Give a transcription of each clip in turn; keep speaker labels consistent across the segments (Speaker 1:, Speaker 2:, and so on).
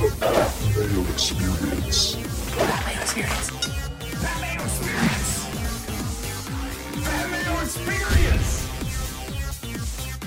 Speaker 1: Experience.
Speaker 2: Experience. Experience. Experience.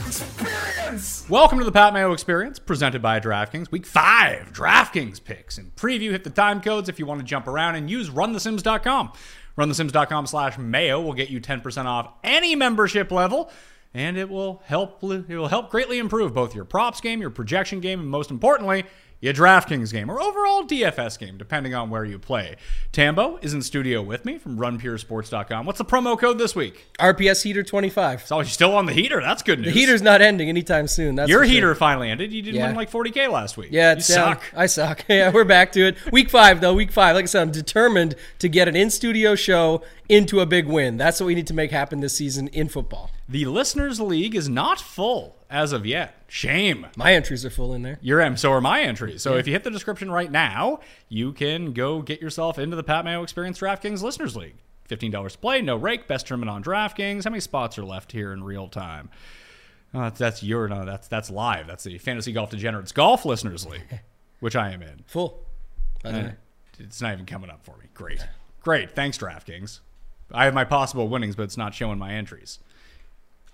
Speaker 2: Experience.
Speaker 3: Welcome to the Pat Mayo Experience, presented by DraftKings. Week 5 DraftKings picks and preview. Hit the time codes if you want to jump around and use runthesims.com. Runthesims.com slash mayo will get you 10% off any membership level, and it will help it will help greatly improve both your props game, your projection game, and most importantly, your DraftKings game or overall DFS game, depending on where you play. Tambo is in studio with me from runpuresports.com. What's the promo code this week?
Speaker 4: RPS heater 25.
Speaker 3: So you're still on the heater. That's good news.
Speaker 4: The heater's not ending anytime soon. That's
Speaker 3: Your
Speaker 4: for sure.
Speaker 3: heater finally ended. You didn't
Speaker 4: Yeah.
Speaker 3: win like 40k last week.
Speaker 4: Yeah,
Speaker 3: you
Speaker 4: it's down.
Speaker 3: suck.
Speaker 4: I suck. Yeah, we're back to it. Week five, though. Week five. Like I said, I'm determined to get an in studio show into a big win. That's what we need to make happen this season in football.
Speaker 3: The listeners' league is not full as of yet. Shame.
Speaker 4: My entries are full in there.
Speaker 3: Your M. So are my entries. So if you hit the description right now, you can go get yourself into the Pat Mayo Experience DraftKings Listeners League. Fifteen dollars to play, no rake, best tournament on DraftKings. How many spots are left here in real time? Oh, that's, that's your no, that's that's live. That's the Fantasy Golf Degenerates Golf Listeners League, which I am in.
Speaker 4: Full. By the way.
Speaker 3: It's not even coming up for me. Great. Great. Thanks, DraftKings. I have my possible winnings, but it's not showing my entries.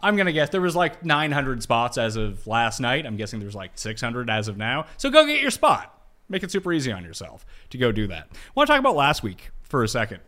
Speaker 3: I'm to guess there was like 900 spots as of last night. I'm guessing there's like 600 as of now. So go get your spot. Make it super easy on yourself to go do that. I want to talk about last week for a second.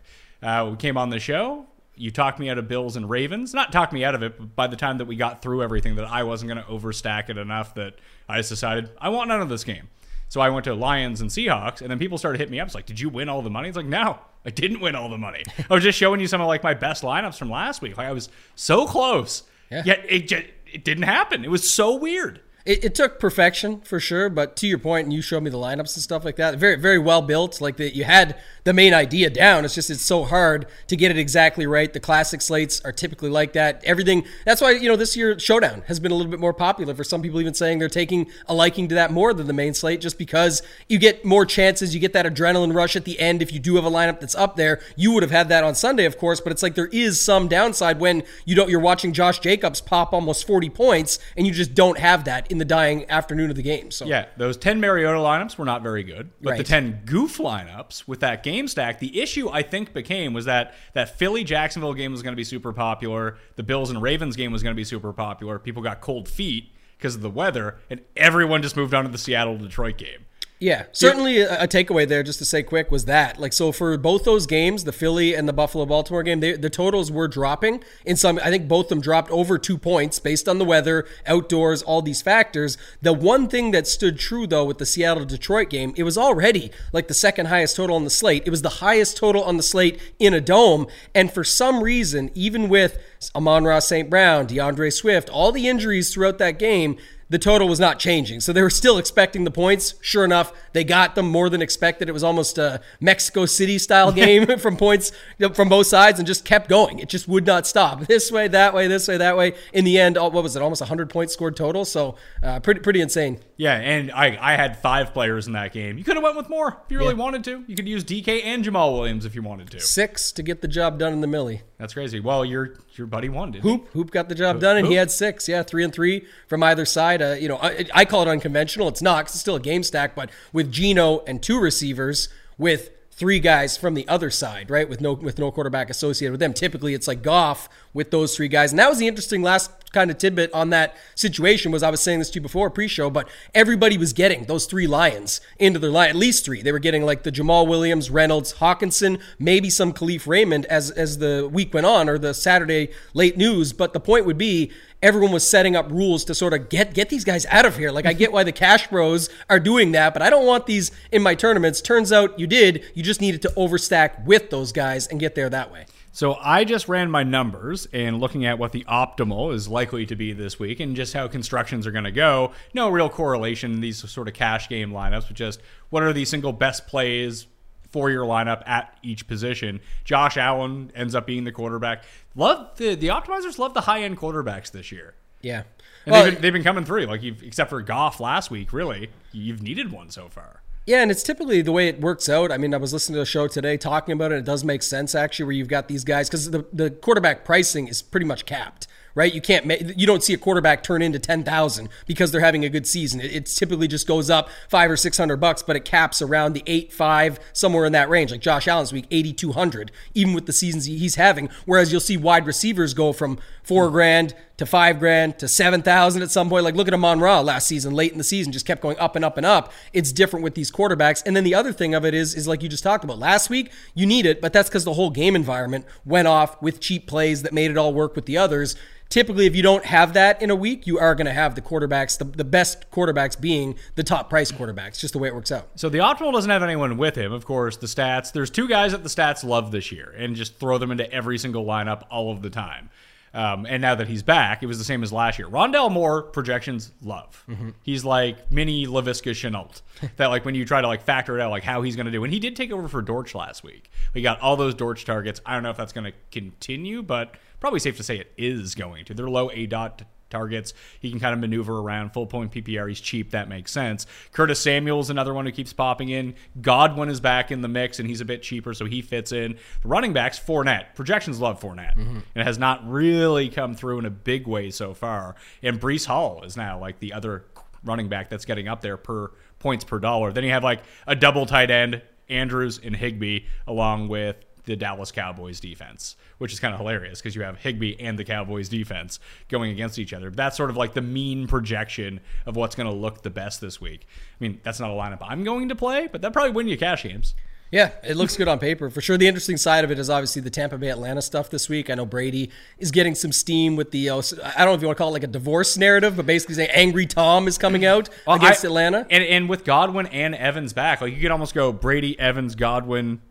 Speaker 3: Uh, we came on the show. You talked me out of Bills and Ravens. Not talked me out of it, but by the time that we got through everything, that I wasn't going to overstack it enough that I just decided I want none of this game. So I went to Lions and Seahawks, and then people started hitting me up. It's like, did you win all the money? It's like, no, I didn't win all the money. I was just showing you some of like my best lineups from last week. Like I was so close,
Speaker 4: Yeah.
Speaker 3: yet it just, it didn't happen. It was so weird.
Speaker 4: It, it took perfection for sure, but to your point, and you showed me the lineups and stuff like that. Very, very well built. Like that, you had the main idea down. It's just it's so hard to get it exactly right. The classic slates are typically like that. Everything. That's why you know this year Showdown has been a little bit more popular. For some people, even saying they're taking a liking to that more than the main slate, just because you get more chances. You get that adrenaline rush at the end. If you do have a lineup that's up there, you would have had that on Sunday, of course. But it's like there is some downside when you don't. You're watching Josh Jacobs pop almost 40 points, and you just don't have that in the dying afternoon of the game. So
Speaker 3: Yeah, those 10 Mariota lineups were not very good. But the 10 Goff lineups with that game stack, the issue I think became was that that Philly Jacksonville game was going to be super popular. The Bills and Ravens game was going to be super popular. People got cold feet because of the weather, and everyone just moved on to the Seattle Detroit game.
Speaker 4: Yeah, certainly a, a takeaway there, just to say quick, was that like so for both those games, the Philly and the Buffalo Baltimore game, they, the totals were dropping. In some, I think both of them dropped over two points based on the weather, outdoors, all these factors. The one thing that stood true though with the Seattle Detroit game, it was already like the second highest total on the slate. It was the highest total on the slate in a dome, and for some reason, even with Amon-Ra St. Brown, D'Andre Swift, all the injuries throughout that game the total was not changing. So they were still expecting the points. Sure enough, they got them more than expected. It was almost a Mexico City style game from points from both sides and just kept going. It just would not stop. This way, that way, this way, that way. In the end, what was it? Almost 100 points scored total. So uh, pretty pretty insane.
Speaker 3: Yeah, and I, I had five players in that game. You could have went with more if you really wanted to. You could use DK and Jamaal Williams if you wanted to.
Speaker 4: Six to get the job done in the millie.
Speaker 3: That's crazy. Well, your your buddy won, didn't he?
Speaker 4: Hoop Hoop got the job done, and he had six. Yeah, three and three from either side. Uh, you know, I, I call it unconventional. It's not. it's still a game stack, but with Gino and two receivers with three guys from the other side, right? With no with no quarterback associated with them. Typically, it's like Goff with those three guys, and that was the interesting last kind of tidbit on that situation was I was saying this to you before pre-show, but everybody was getting those three Lions into their line, at least three. They were getting like the Jamaal Williams, Reynolds, Hockenson, maybe some Kalif Raymond as as the week went on or the Saturday late news. But the point would be everyone was setting up rules to sort of get get these guys out of here. Like I get why the cash bros are doing that, but I don't want these in my tournaments. Turns out you did. You just needed to overstack with those guys and get there that way.
Speaker 3: So I just ran my numbers and looking at what the optimal is likely to be this week and just how constructions are going to go. No real correlation in these sort of cash game lineups, but just what are the single best plays for your lineup at each position. Josh Allen ends up being the quarterback. Love the the optimizers love the high end quarterbacks this year.
Speaker 4: Yeah.
Speaker 3: And
Speaker 4: Well,
Speaker 3: they've, been, they've been coming through. Like you've, except for Goff last week, really, you've needed one so far.
Speaker 4: Yeah, and it's typically the way it works out. I mean, I was listening to a show today talking about it. It does make sense actually, where you've got these guys because the the quarterback pricing is pretty much capped, right? You can't, ma- you don't see a quarterback turn into 10,000 because they're having a good season. It, it typically just goes up five or 600 bucks, but it caps around the eight, five, somewhere in that range. Like Josh Allen's week, 8,200, even with the seasons he's having. Whereas you'll see wide receivers go from four grand to five grand to 7,000 at some point. Like look at Amon Ra last season, late in the season, just kept going up and up and up. It's different with these quarterbacks. And then the other thing of it is, is like you just talked about last week, you need it, but that's because the whole game environment went off with cheap plays that made it all work with the others. Typically, if you don't have that in a week, you are going to have the quarterbacks, the, the best quarterbacks being the top price quarterbacks, just the way it works out.
Speaker 3: So the optimal doesn't have anyone with him. Of course, the stats. There's two guys that the stats love this year, and just throw them into every single lineup all of the time. Um, and now that he's back, it was the same as last year. Rondale Moore projections love. He's like mini Laviska Shenault. that like when you try to like factor it out, like how he's going to do. And he did take over for Dortch last week. We got all those Dortch targets. I don't know if that's going to continue, but probably safe to say it is going to. They're low aDOT targets. He can kind of maneuver around. Full point PPR, he's cheap. That makes sense. Curtis Samuel's another one who keeps popping in. Godwin is back in the mix, and he's a bit cheaper, so he fits in. The running backs, Fournette. Projections love Fournette, and it has not really come through in a big way so far. And Breece Hall is now like the other running back that's getting up there per points per dollar. Then you have like a double tight end, Andrews and Higbee, along with the Dallas Cowboys defense, which is kind of hilarious because you have Higbee and the Cowboys defense going against each other. But that's sort of like the mean projection of what's going to look the best this week. I mean, that's not a lineup I'm going to play, but that probably win you cash games.
Speaker 4: Yeah, it looks good on paper for sure. The interesting side of it is obviously the Tampa Bay Atlanta stuff this week. I know Brady is getting some steam with the uh, I don't know if you want to call it like a divorce narrative, but basically saying Angry Tom is coming out
Speaker 3: Well,
Speaker 4: against
Speaker 3: I-
Speaker 4: Atlanta.
Speaker 3: And and with Godwin and Evans back, like you could almost go Brady, Evans, Godwin,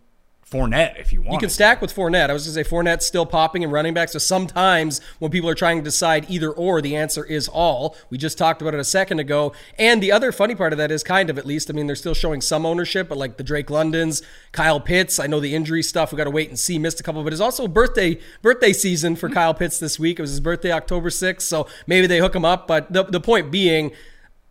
Speaker 3: Fournette if you want.
Speaker 4: You can stack with Fournette. I was going to say Fournette's still popping and running back. So sometimes when people are trying to decide either or, the answer is all. We just talked about it a second ago. And the other funny part of that is kind of at least, I mean, they're still showing some ownership, but like the Drake Londons, Kyle Pitts. I know the injury stuff. We got to wait and see. Missed a couple, but it's also birthday birthday season for Kyle Pitts this week. It was his birthday October 6th. So maybe they hook him up. But the, the point being,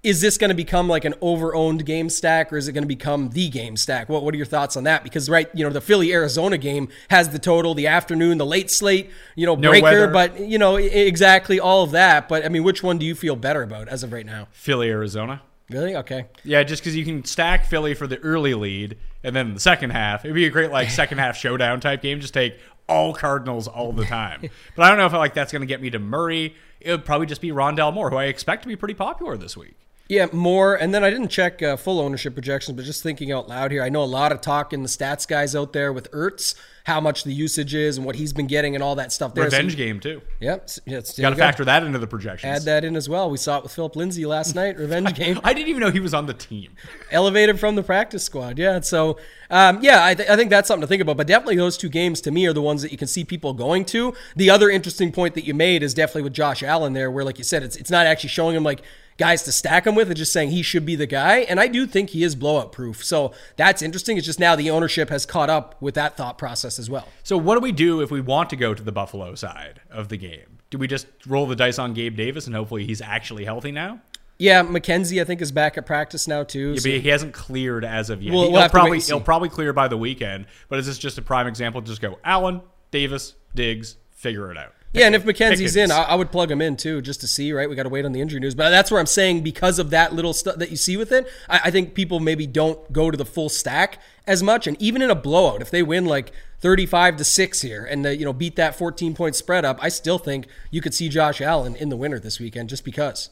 Speaker 4: is this going to become like an over-owned game stack or is it going to become the game stack what, what are your thoughts on that because right you know the philly arizona game has the total the afternoon the late slate you know
Speaker 3: No
Speaker 4: breaker
Speaker 3: weather.
Speaker 4: but you know exactly all of that but i mean which one do you feel better about as of right now
Speaker 3: Philly, Arizona.
Speaker 4: really okay
Speaker 3: Yeah, just because you can stack Philly for the early lead, and then the second half, it'd be a great like second half showdown type game. Just take all Cardinals all the time. but I don't know if like that's going to get me to Murray. It would probably just be Rondale Moore, who I expect to be pretty popular this week.
Speaker 4: Yeah, more. And then I didn't check uh, full ownership projections, but just thinking out loud here, I know a lot of talk in the stats guys out there with Ertz, how much the usage is and what he's been getting and all that stuff. There,
Speaker 3: Revenge
Speaker 4: So-
Speaker 3: game too.
Speaker 4: Yep. yeah,
Speaker 3: Got to factor that into the projections.
Speaker 4: Add that in as well. We saw it with Phillip Lindsay last night. Revenge game.
Speaker 3: I didn't even know he was on the team.
Speaker 4: elevated from the practice squad. Yeah. So, um, yeah, I, th- I think that's something to think about. But definitely those two games to me are the ones that you can see people going to. The other interesting point that you made is definitely with Josh Allen there, where, like you said, it's, it's not actually showing him like guys to stack him with. and just saying he should be the guy. And I do think he is blowout proof. So that's interesting. It's just now the ownership has caught up with that thought process as well.
Speaker 3: So what do we do if we want to go to the Buffalo side of the game? Do we just roll the dice on Gabe Davis and hopefully he's actually healthy now?
Speaker 4: Yeah, McKenzie, I think, is back at practice now, too.
Speaker 3: Yeah,
Speaker 4: So-
Speaker 3: he hasn't cleared as of yet.
Speaker 4: We'll-
Speaker 3: he'll
Speaker 4: we'll have to wait
Speaker 3: probably he'll probably clear by the weekend. But is this just a prime example? Just go Allen, Davis, Diggs, figure it out.
Speaker 4: Yeah, and if McKenzie's in, I, I would plug him in too, just to see. Right, we got to wait on the injury news, but that's where I'm saying because of that little stuff that you see with it, I, I think people maybe don't go to the full stack as much. And even in a blowout, if they win like 35 to six here and the, you know beat that 14 point spread up, I still think you could see Josh Allen in the winner this weekend just because.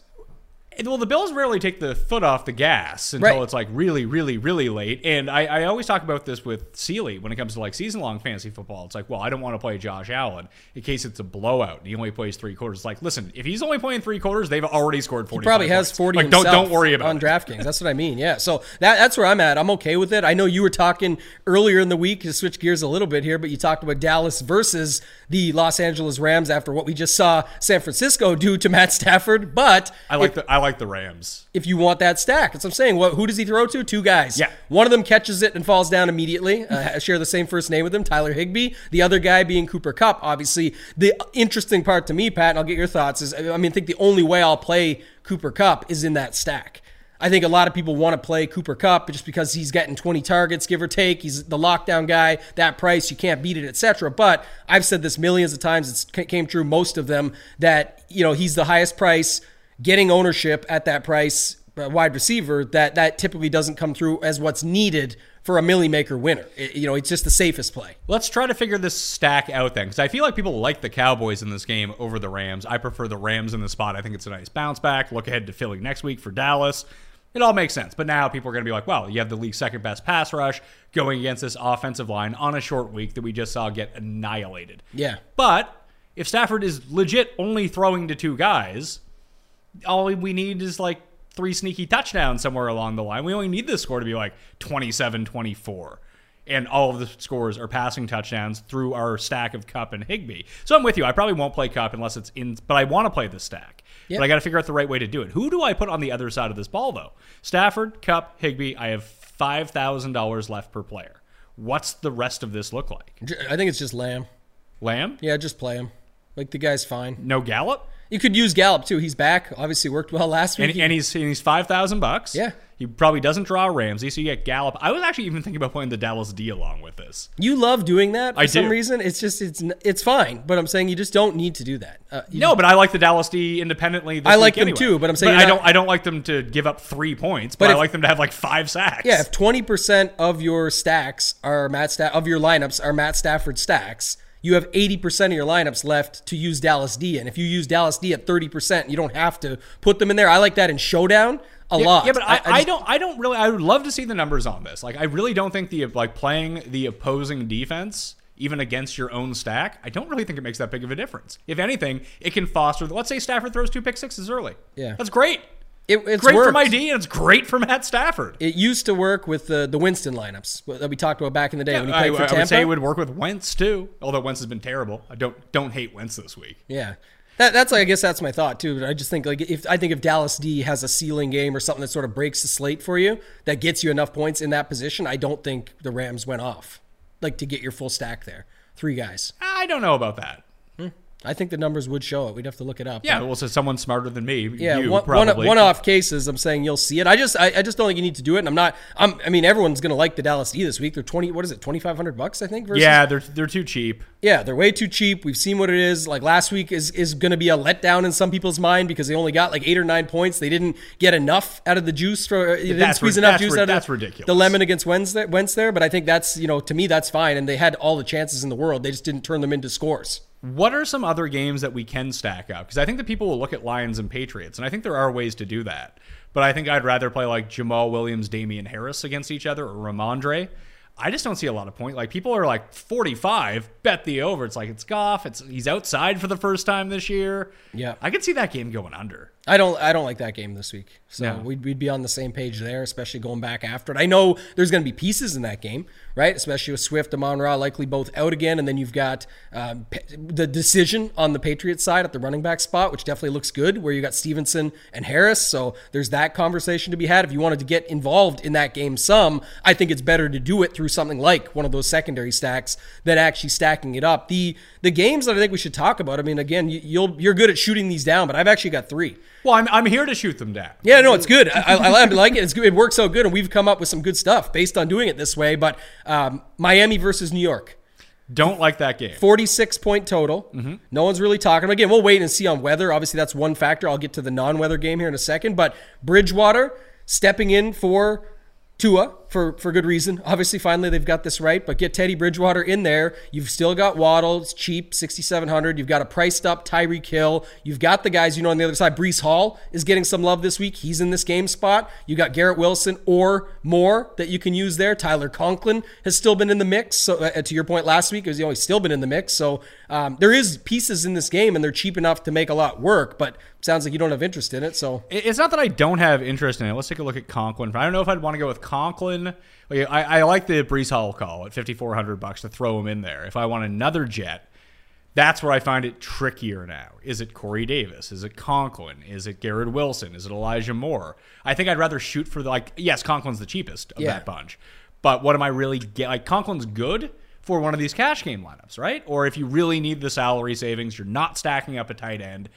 Speaker 3: Well, the Bills rarely take the foot off the gas until
Speaker 4: Right.
Speaker 3: it's like really, really, really late. And I, I always talk about this with Sealy when it comes to like season long fantasy football. It's like, well, I don't want to play Josh Allen in case it's a blowout and he only plays three quarters. It's like, listen, if he's only playing three quarters, they've already scored 40 He
Speaker 4: Probably has 40
Speaker 3: Like, don't, don't worry about
Speaker 4: on
Speaker 3: it.
Speaker 4: DraftKings. That's what I mean. Yeah. So that, that's where I'm at. I'm okay with it. I know you were talking earlier in the week to switch gears a little bit here, but you talked about Dallas versus the Los Angeles Rams after what we just saw San Francisco do to Matt Stafford. But
Speaker 3: I like the I like the Rams.
Speaker 4: if you want that stack. That's what I'm saying. What, who does he throw to? Two guys.
Speaker 3: Yeah.
Speaker 4: One of them catches it and falls down immediately. Uh, share the same first name with him, Tyler Higbee. The other guy being Cooper Kupp. Obviously, the interesting part to me, Pat, and I'll get your thoughts, is I mean, I think the only way I'll play Cooper Kupp is in that stack. I think a lot of people want to play Cooper Kupp just because he's getting 20 targets, give or take. He's the lockdown guy. That price, you can't beat it, etc. But I've said this millions of times. It came true most of them that you know he's the highest price, getting ownership at that price, wide receiver. That that typically doesn't come through as what's needed for a milli maker winner. It- you know, it's just the safest play.
Speaker 3: Let's try to figure this stack out then, because I feel like people like the Cowboys in this game over the Rams. I prefer the Rams in the spot. I think it's a nice bounce back. Look ahead to Philly next week for Dallas. It all makes sense. But now people are going to be like, well, you have the league's second best pass rush going against this offensive line on a short week that we just saw get annihilated.
Speaker 4: Yeah.
Speaker 3: But if Stafford is legit only throwing to two guys, all we need is like three sneaky touchdowns somewhere along the line. We only need this score to be like 27 24. And all of the scores are passing touchdowns through our stack of Kupp and Higbee. So I'm with you. I probably won't play Kupp unless it's in, but I want to play the stack.
Speaker 4: Yeah.
Speaker 3: But I got to figure out the right way to do it. Who do I put on the other side of this ball, though? Stafford, Kupp, Higbee. I have $5,000 left per player. What's the rest of this look like?
Speaker 4: I think it's just Lamb.
Speaker 3: Lamb?
Speaker 4: Yeah, just play him. Like the guy's fine.
Speaker 3: No Gallup?
Speaker 4: You could use Gallup too. He's back. Obviously worked well last week.
Speaker 3: and, and he's and he's five thousand bucks.
Speaker 4: Yeah.
Speaker 3: he probably doesn't draw Ramsey, so you get Gallup. I was actually even thinking about playing the Dallas D along with this.
Speaker 4: you love doing that for
Speaker 3: I
Speaker 4: some
Speaker 3: do.
Speaker 4: reason. It's just it's it's fine, but I'm saying you just don't need to do that. Uh,
Speaker 3: No, but I like the Dallas D independently.
Speaker 4: I like them
Speaker 3: anyway.
Speaker 4: too, but I'm saying
Speaker 3: I
Speaker 4: you're
Speaker 3: don't. I don't like them to give up three points, but,
Speaker 4: But
Speaker 3: I like them to have like five sacks.
Speaker 4: Yeah, if twenty percent of your stacks are Matt Sta- of your lineups are Matt Stafford stacks, you have eighty percent of your lineups left to use Dallas D. And if you use Dallas D at thirty percent, you don't have to put them in there. I like that in showdown a
Speaker 3: Yeah,
Speaker 4: lot.
Speaker 3: Yeah, but I, I,
Speaker 4: just-
Speaker 3: don't. I don't really. I would love to see the numbers on this. Like, I really don't think the like playing the opposing defense even against your own stack. I don't really think it makes that big of a difference. If anything, it can foster. Let's say Stafford throws two pick sixes early.
Speaker 4: Yeah.
Speaker 3: that's great.
Speaker 4: It, it's
Speaker 3: great for
Speaker 4: worked.
Speaker 3: my D, and it's great for Matt Stafford.
Speaker 4: It used to work with the the Winston lineups that we talked about back in the day when he
Speaker 3: I,
Speaker 4: played for
Speaker 3: I
Speaker 4: Tampa.
Speaker 3: would say it would work with Wentz too. Although Wentz has been terrible. I don't don't hate Wentz this week.
Speaker 4: Yeah. That, that's I guess that's my thought too. I just think like if I think if Dallas D has a ceiling game or something that sort of breaks the slate for you that gets you enough points in that position, I don't think the Rams went off like to get your full stack there. Three guys.
Speaker 3: I don't know about that.
Speaker 4: I think the numbers would show it. We'd have to look it up.
Speaker 3: Yeah, well, so someone smarter than me.
Speaker 4: Yeah,
Speaker 3: you
Speaker 4: one,
Speaker 3: probably.
Speaker 4: one, off cases. I'm saying you'll see it. I just, I, I just don't think you need to do it. And I'm not. I'm. I mean, everyone's gonna like the Dallas D this week. They're twenty. What is it? Twenty five hundred bucks, I think. Versus,
Speaker 3: Yeah, they're they're too cheap.
Speaker 4: Yeah, they're way too cheap. We've seen what it is. Like last week is is going to be a letdown in some people's mind because they only got like eight or nine points. They didn't get enough out of the juice. For, they didn't
Speaker 3: That's
Speaker 4: squeeze enough
Speaker 3: that's
Speaker 4: juice
Speaker 3: ri-
Speaker 4: out of
Speaker 3: that's ridiculous.
Speaker 4: the lemon against Wednesday, Wentz there. But I think that's you know to me that's fine. And they had all the chances in the world. They just didn't turn them into scores.
Speaker 3: What are some other games that we can stack up? Because I think that people will look at Lions and Patriots, and I think there are ways to do that. But I think I'd rather play like Jamaal Williams, Damien Harris against each other, or Rhamondre. I just don't see a lot of point. Like people are like 45, bet the over. It's like it's Goff. It's he's outside for the first time this year.
Speaker 4: Yeah.
Speaker 3: I could see that game going under.
Speaker 4: I don't. I don't like that game this week. So
Speaker 3: No.
Speaker 4: we'd, we'd be on the same page there, especially going back after it. I know there's going to be pieces in that game, right? Especially with Swift, Amon Ra likely both out again, and then you've got um, the decision on the Patriots side at the running back spot, which definitely looks good, where you got Stevenson and Harris. So there's that conversation to be had. If you wanted to get involved in that game, some I think it's better to do it through something like one of those secondary stacks than actually stacking it up. The the games that I think we should talk about. I mean, again, you, you'll you're good at shooting these down, but I've actually got three.
Speaker 3: Well, I'm, I'm here to shoot them down.
Speaker 4: Yeah, no, it's good. I, I, I like it. It's good. It works so good, and we've come up with some good stuff based on doing it this way. But um, Miami versus New York,
Speaker 3: Don't like that game.
Speaker 4: forty-six point total. No one's really talking. Again, we'll wait and see on weather. Obviously, that's one factor. I'll get to the non-weather game here in a second. But Bridgewater stepping in for Tua for for good reason. Obviously, finally they've got this right. But get Teddy Bridgewater in there. You've still got Waddle. It's cheap, sixty seven hundred. You've got a priced up Tyreek Hill. You've got the guys you know on the other side. Breece Hall is getting some love this week. He's in this game spot. You got Garrett Wilson or more that you can use there. Tyler Conklin has still been in the mix. So uh, to your point last week, he's still been in the mix. So um, there is pieces in this game, and they're cheap enough to make a lot work. But sounds like you don't have interest in it. So
Speaker 3: It's not that I don't have interest in it. Let's take a look at Conklin. I don't know if I'd want to go with Conklin. Like, I, I like the Breece Hall call at 5400 bucks to throw him in there. If I want another jet, that's where I find it trickier now. Is it Corey Davis? Is it Conklin? Is it Garrett Wilson? Is it Elijah Moore? I think I'd rather shoot for the, like, yes, Conklin's the cheapest of
Speaker 4: Yeah.
Speaker 3: that bunch. But what am I really get? Like, Conklin's good for one of these cash game lineups, right? Or if you really need the salary savings, you're not stacking up a tight end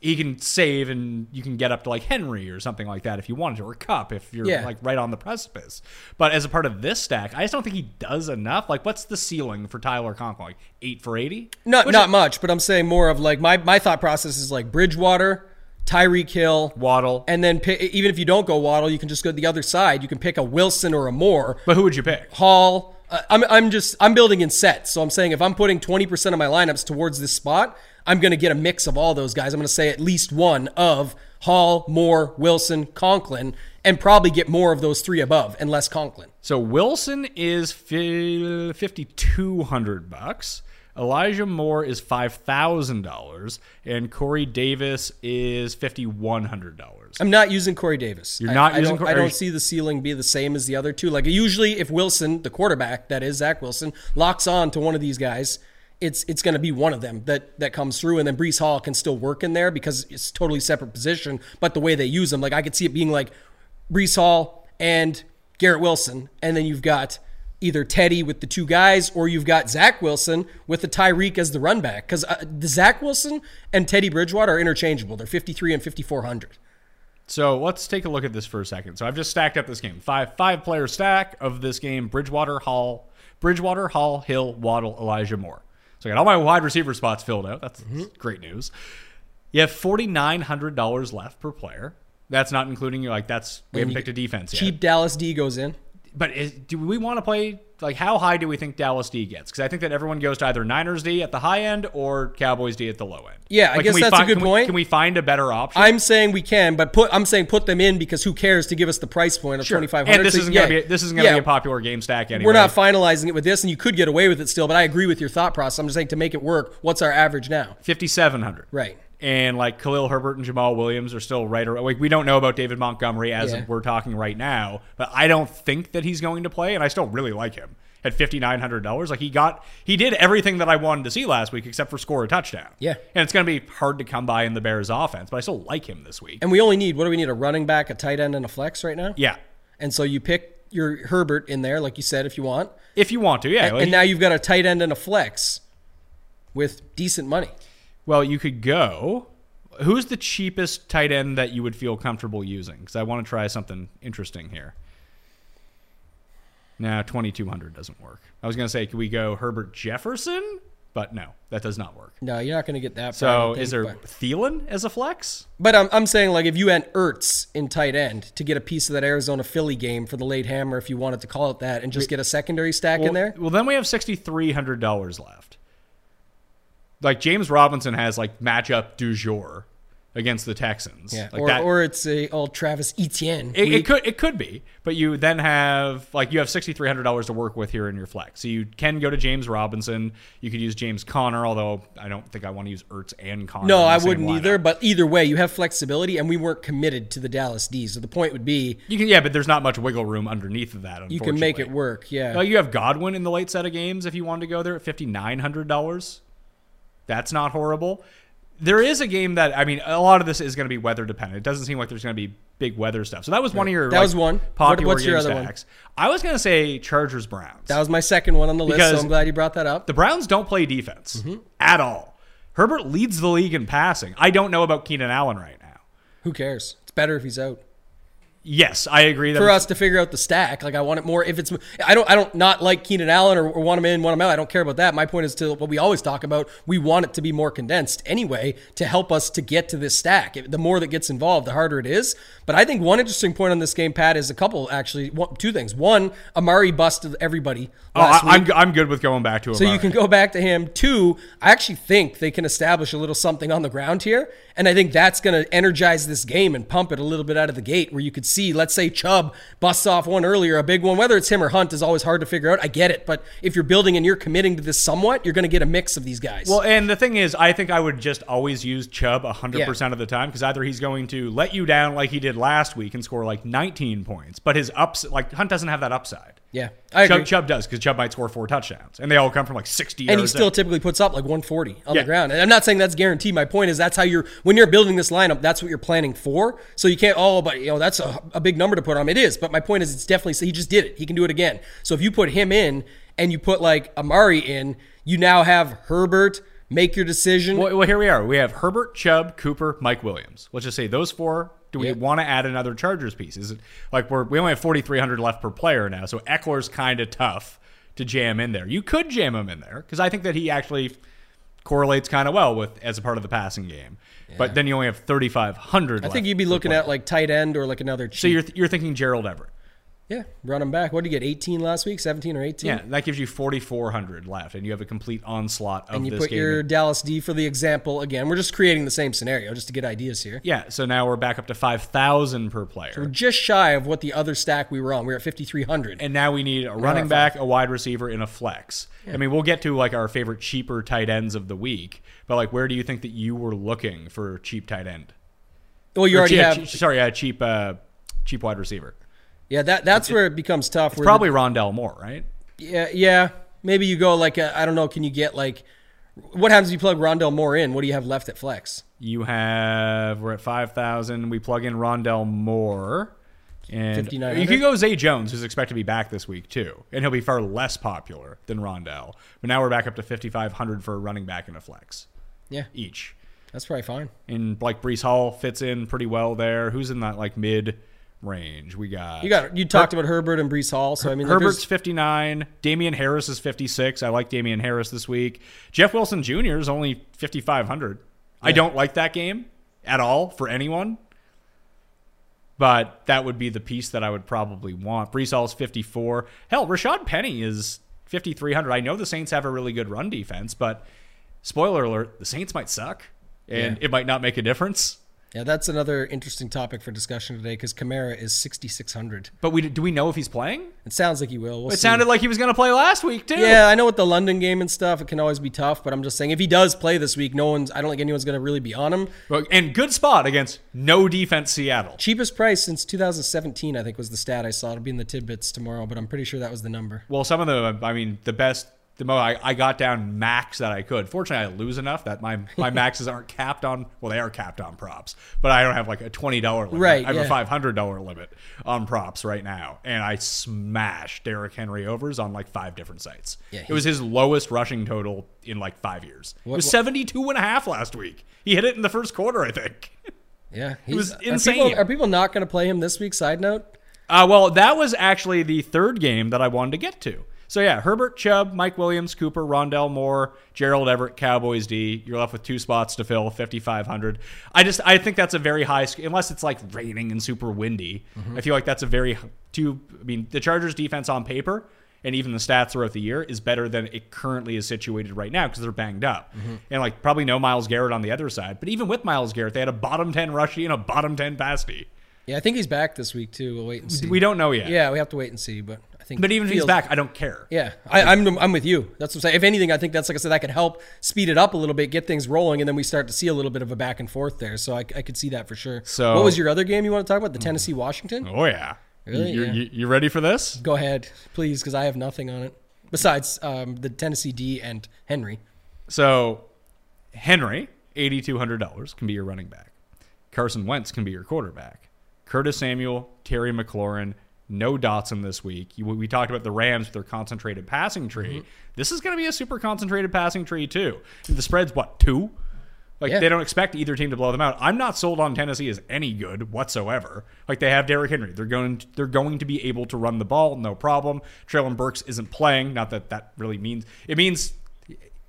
Speaker 3: he can save and you can get up to like Henry or something like that if you wanted to, or Kupp if you're
Speaker 4: Yeah.
Speaker 3: like right on the precipice. But as a part of this stack, I just don't think he does enough. Like, what's the ceiling for Tyler Conklin? Like eight for eighty?
Speaker 4: Not
Speaker 3: Which
Speaker 4: not
Speaker 3: is-
Speaker 4: much, but I'm saying more of like my my thought process is like Bridgewater, Tyreek Hill,
Speaker 3: Waddle.
Speaker 4: and then pick, even if you don't go Waddle, you can just go to the other side. You can pick a Wilson or a Moore.
Speaker 3: but who would you pick?
Speaker 4: Hall. Uh, I'm, I'm just I'm building in sets, so I'm saying if I'm putting 20% of my lineups towards this spot, I'm going to get a mix of all those guys. I'm going to say at least one of Hall, Moore, Wilson, Conklin, and probably get more of those three above and less Conklin.
Speaker 3: So Wilson is fifty two hundred bucks. Elijah Moore is five thousand dollars, and Corey Davis is fifty one hundred dollars.
Speaker 4: I'm not using Corey Davis.
Speaker 3: You're not
Speaker 4: I,
Speaker 3: using Cor-
Speaker 4: I don't see the ceiling be the same as the other two. Like usually, if Wilson, the quarterback, that is Zach Wilson, locks on to one of these guys, it's it's going to be one of them that that comes through, and then Breece Hall can still work in there because it's totally separate position. But the way they use them, like I could see it being like Breece Hall and Garrett Wilson, and then you've got either Teddy with the two guys, or you've got Zach Wilson with the Tyreek as the run back. Because uh, the Zach Wilson and Teddy Bridgewater are interchangeable. They're 53 and 5400.
Speaker 3: So let's take a look at this for a second. So I've just stacked up this game. Five five player stack of this game. Bridgewater, Hall, Bridgewater, Hall, Hill, Waddle, Elijah Moore. So I got all my wide receiver spots filled out. That's mm-hmm. great news. You have forty nine hundred dollars left per player. That's not including you. Like that's we haven't picked a defense yet.
Speaker 4: Cheap Dallas D goes in.
Speaker 3: But is, do we want to play like how high do we think Dallas D gets? Because I think that everyone goes to either Niners D at the high end or Cowboys D at the low end.
Speaker 4: Yeah, I guess
Speaker 3: we
Speaker 4: that's a
Speaker 3: find-
Speaker 4: good
Speaker 3: can we-
Speaker 4: point.
Speaker 3: can we find a better option?
Speaker 4: I'm saying we can, but put I'm saying put them in because who cares to give us the price point of
Speaker 3: Sure.
Speaker 4: twenty five hundred.
Speaker 3: And this isn't gonna be this isn't gonna be a popular game stack anyway.
Speaker 4: We're not finalizing it with this, and you could get away with it still. But I agree with your thought process. I'm just saying to make it work. What's our average now?
Speaker 3: fifty seven hundred.
Speaker 4: Right.
Speaker 3: And like Khalil Herbert and Jamaal Williams are still right around. Like we don't know about David Montgomery as
Speaker 4: Yeah.
Speaker 3: we're talking right now, but I don't think that he's going to play, and I still really like him at fifty nine hundred dollars. Like he got, he did everything that I wanted to see last week except for score a touchdown.
Speaker 4: Yeah.
Speaker 3: and it's going to be hard to come by in the Bears' offense, but I still like him this week.
Speaker 4: And we only need what do we need? A running back, a tight end, and a flex right now.
Speaker 3: Yeah,
Speaker 4: And so you pick your Herbert in there, like you said, if you want.
Speaker 3: if you want to, yeah. Like,
Speaker 4: and now you've got a tight end and a flex with decent money.
Speaker 3: Well, you could go. Who's the cheapest tight end that you would feel comfortable using? Because I want to try something interesting here. No, twenty two hundred doesn't work. I was gonna say, could we go Herbert Jefferson? But no, that does not work.
Speaker 4: No, you're not going to get that.
Speaker 3: So
Speaker 4: don't
Speaker 3: is there
Speaker 4: but-
Speaker 3: Thielen as a flex?
Speaker 4: But I'm, I'm saying like if you had Ertz in tight end to get a piece of that Arizona Philly game for the late hammer, if you wanted to call it that, and just get a secondary stack
Speaker 3: Well,
Speaker 4: in there.
Speaker 3: well, then we have sixty three hundred dollars left. Like James Robinson has like matchup du jour against the Texans.
Speaker 4: Yeah,
Speaker 3: like
Speaker 4: or,
Speaker 3: that,
Speaker 4: or it's a old Travis Etienne.
Speaker 3: It, it could it could be, but you then have like you have sixty three hundred dollars to work with here in your flex. So you can go to James Robinson. You could use James Conner, although I don't think I want to use Ertz and Conner.
Speaker 4: No, I wouldn't
Speaker 3: lineup.
Speaker 4: either. But either way, you have flexibility, and we weren't committed to the Dallas D. So the point would be
Speaker 3: You can yeah, but there's not much wiggle room underneath of that.
Speaker 4: you can make it work. Yeah.
Speaker 3: Like you have Godwin in the late set of games if you wanted to go there at fifty nine hundred dollars. That's not horrible. There is a game that I mean, a lot of this is going to be weather dependent. It doesn't seem like there's going to be big weather stuff. So that was one of your
Speaker 4: That
Speaker 3: like,
Speaker 4: was one. What-
Speaker 3: popular
Speaker 4: what's your other one?
Speaker 3: I was going to say Chargers Browns.
Speaker 4: that was my second one on the list.
Speaker 3: Because
Speaker 4: So I'm glad you brought that up.
Speaker 3: The Browns don't play defense
Speaker 4: Mm-hmm.
Speaker 3: at all. Herbert leads the league in passing. I don't know about Keenan Allen right now.
Speaker 4: Who cares? It's better if he's out.
Speaker 3: Yes, I agree that
Speaker 4: for us to figure out the stack. Like I want it more. If it's, I don't, I don't not like Keenan Allen or, or want him in, want him out. I don't care about that. My point is to what we always talk about. We want it to be more condensed anyway to help us to get to this stack. The more that gets involved, the harder it is. But I think one interesting point on this game, Pat, is a couple actually. One, two things. One, Amari busted everybody.
Speaker 3: Oh, I, I'm. I'm good with going back to him.
Speaker 4: So you can go back to him. Two, I actually think they can establish a little something on the ground here. And I think that's going to energize this game and pump it a little bit out of the gate where you could see, let's say Chubb busts off one earlier, a big one. Whether it's him or Hunt is always hard to figure out. I get it. But if you're building and you're committing to this somewhat, you're going to get a mix of these guys.
Speaker 3: Well, and the thing is, I think I would just always use Chubb 100% of the time because either he's going to let you down like he did last week and score like 19 points, but his ups, like Hunt doesn't have that upside.
Speaker 4: Yeah, I agree.
Speaker 3: Chubb, Chubb does because Chubb might score four touchdowns, and they all come from like 60
Speaker 4: and he still typically puts up like 140 on
Speaker 3: Yeah.
Speaker 4: the ground. And I'm not saying that's guaranteed. My point is that's how you're when you're building this lineup, that's what you're planning for. So you can't oh, but you know that's a, a big number to put on. It is, but my point is it's definitely so he just did it. He can do it again. So if you put him in and you put like Amari in, you now have Herbert, make your decision.
Speaker 3: Well, well, here we are. We have Herbert, Chubb, Cooper, Mike Williams. Let's just say those four. Do we
Speaker 4: Yeah.
Speaker 3: want to add another Chargers piece? Is it like we're we only have forty three hundred left per player now, so Ekeler's kind of tough to jam in there. You could jam him in there because I think that he actually correlates kind of well with as a part of the passing game. But then you only have thirty five hundred.
Speaker 4: I think you'd be looking at like tight end or like another. Cheap.
Speaker 3: So you're you're thinking Gerald Everett.
Speaker 4: Yeah, run them back. What did you get? 18 last week, 17 or 18?
Speaker 3: Yeah, that gives you forty four hundred left, and you have a complete onslaught of
Speaker 4: And you
Speaker 3: this
Speaker 4: put
Speaker 3: game.
Speaker 4: your Dallas D for the example again. We're just creating the same scenario just to get ideas here.
Speaker 3: yeah, so now we're back up to five thousand per player.
Speaker 4: So We're just shy of what the other stack we were on. We were at 5,300.
Speaker 3: and now we need a running back, a wide receiver, and a flex. I mean, we'll get to like our favorite cheaper tight ends of the week, but like, where do you think that you were looking for cheap tight end?
Speaker 4: well, you
Speaker 3: Or
Speaker 4: already have.
Speaker 3: sorry, a cheap, uh, cheap wide receiver.
Speaker 4: Yeah, that that's where it becomes tough. the-
Speaker 3: Probably Rondale Moore, right?
Speaker 4: Yeah, yeah. Maybe you go like I I don't know. Can you get like what happens if you plug Rondale Moore in? What do you have left at flex?
Speaker 3: You have we're at five thousand. We plug in Rondale Moore. And
Speaker 4: 5,900?
Speaker 3: you could go Zay Jones, who's expected to be back this week too, and he'll be far less popular than Rondale. But now we're back up to fifty five hundred for a running back and a flex
Speaker 4: Yeah,
Speaker 3: each.
Speaker 4: that's probably fine.
Speaker 3: and like Breece Hall fits in pretty well there. Who's in that like mid range? We got
Speaker 4: You got you talked about Herbert and Breece Hall, so I mean, like,
Speaker 3: Herbert's
Speaker 4: there's-
Speaker 3: 59. Damien Harris is 56. I like Damien Harris this week. Jeff Wilson Jr. is only 5,500. I don't like that game at all for anyone. But that would be the piece that I would probably want. Breece Hall is 54. Hell, Rashad Penny is 5,300. I know the Saints have a really good run defense, but spoiler alert, the Saints might suck. And
Speaker 4: Yeah.
Speaker 3: it might not make a difference.
Speaker 4: Yeah, that's another interesting topic for discussion today because Kamara is 6,600.
Speaker 3: But we do we know if he's playing?
Speaker 4: It sounds like he will. We'll
Speaker 3: It
Speaker 4: see.
Speaker 3: sounded like he was going to play last week too.
Speaker 4: Yeah, I know with the London game and stuff, it can always be tough. But I'm just saying, if he does play this week, no one's. I don't think anyone's going to really be on him.
Speaker 3: Well, And good spot against no defense Seattle.
Speaker 4: Cheapest price since 2017, I think, was the stat I saw. It'll be in the tidbits tomorrow, but I'm pretty sure that was the number.
Speaker 3: Well, some of the, I mean, the best, the mo I, I got down max that I could. Fortunately, I lose enough that my my maxes aren't capped on. Well, they are capped on props, but I don't have like a twenty dollar limit.
Speaker 4: Right,
Speaker 3: I have
Speaker 4: yeah.
Speaker 3: a five hundred dollar limit on props right now, and I smashed Derrick Henry overs on like five different sites.
Speaker 4: Yeah,
Speaker 3: it was his lowest rushing total in like five years. it was
Speaker 4: what-
Speaker 3: 72 and a half last week. He hit it in the first quarter, I think.
Speaker 4: Yeah,
Speaker 3: he
Speaker 4: was
Speaker 3: insane.
Speaker 4: Are people, are people not going to play him this week? Side note.
Speaker 3: Uh, well, that was actually the third game that I wanted to get to. So yeah, Herbert, Chubb, Mike Williams, Cooper, Rondale Moore, Gerald Everett, Cowboys D. You're left with two spots to fill, 5,500. I just I think that's a very high unless it's like raining and super windy. Mm-hmm. I feel like that's a very two. I mean, the Chargers defense on paper and even the stats throughout the year is better than it currently is situated right now because they're banged up mm-hmm. and like probably no Myles Garrett on the other side. But even with Myles Garrett, they had a bottom 10 rushy and a bottom 10 pass
Speaker 4: Yeah, I think he's back this week too. We'll wait and see.
Speaker 3: We don't know yet.
Speaker 4: Yeah, we have to wait and see. But think.
Speaker 3: But even if he's back, I don't care.
Speaker 4: Yeah, I, I'm I'm with you. That's what I'm saying. If anything, I think that's like I said, that could help speed it up a little bit, get things rolling, and then we start to see a little bit of a back and forth there. So I, I could see that for sure.
Speaker 3: So-
Speaker 4: what was your other game you want to talk about? The Tennessee Washington.
Speaker 3: Oh yeah.
Speaker 4: Really?
Speaker 3: You,
Speaker 4: Yeah.
Speaker 3: you, you ready for this?
Speaker 4: Go ahead, please, because I have nothing on it besides um, the Tennessee D and Henry.
Speaker 3: So, Henry, eighty two hundred dollars, can be your running back. Carson Wentz can be your quarterback. Curtis Samuel, Terry McLaurin, no Dotson this week. We talked about the Rams with their concentrated passing tree.
Speaker 4: Mm-hmm.
Speaker 3: This is going to be a super concentrated passing tree too. The spread's what two? Like
Speaker 4: Yeah.
Speaker 3: they don't expect either team to blow them out. I'm not sold on Tennessee as any good whatsoever. Like they have Derrick Henry, they're going they're going to be able to run the ball, no problem. Treylon Burks isn't playing. Not that that really means it means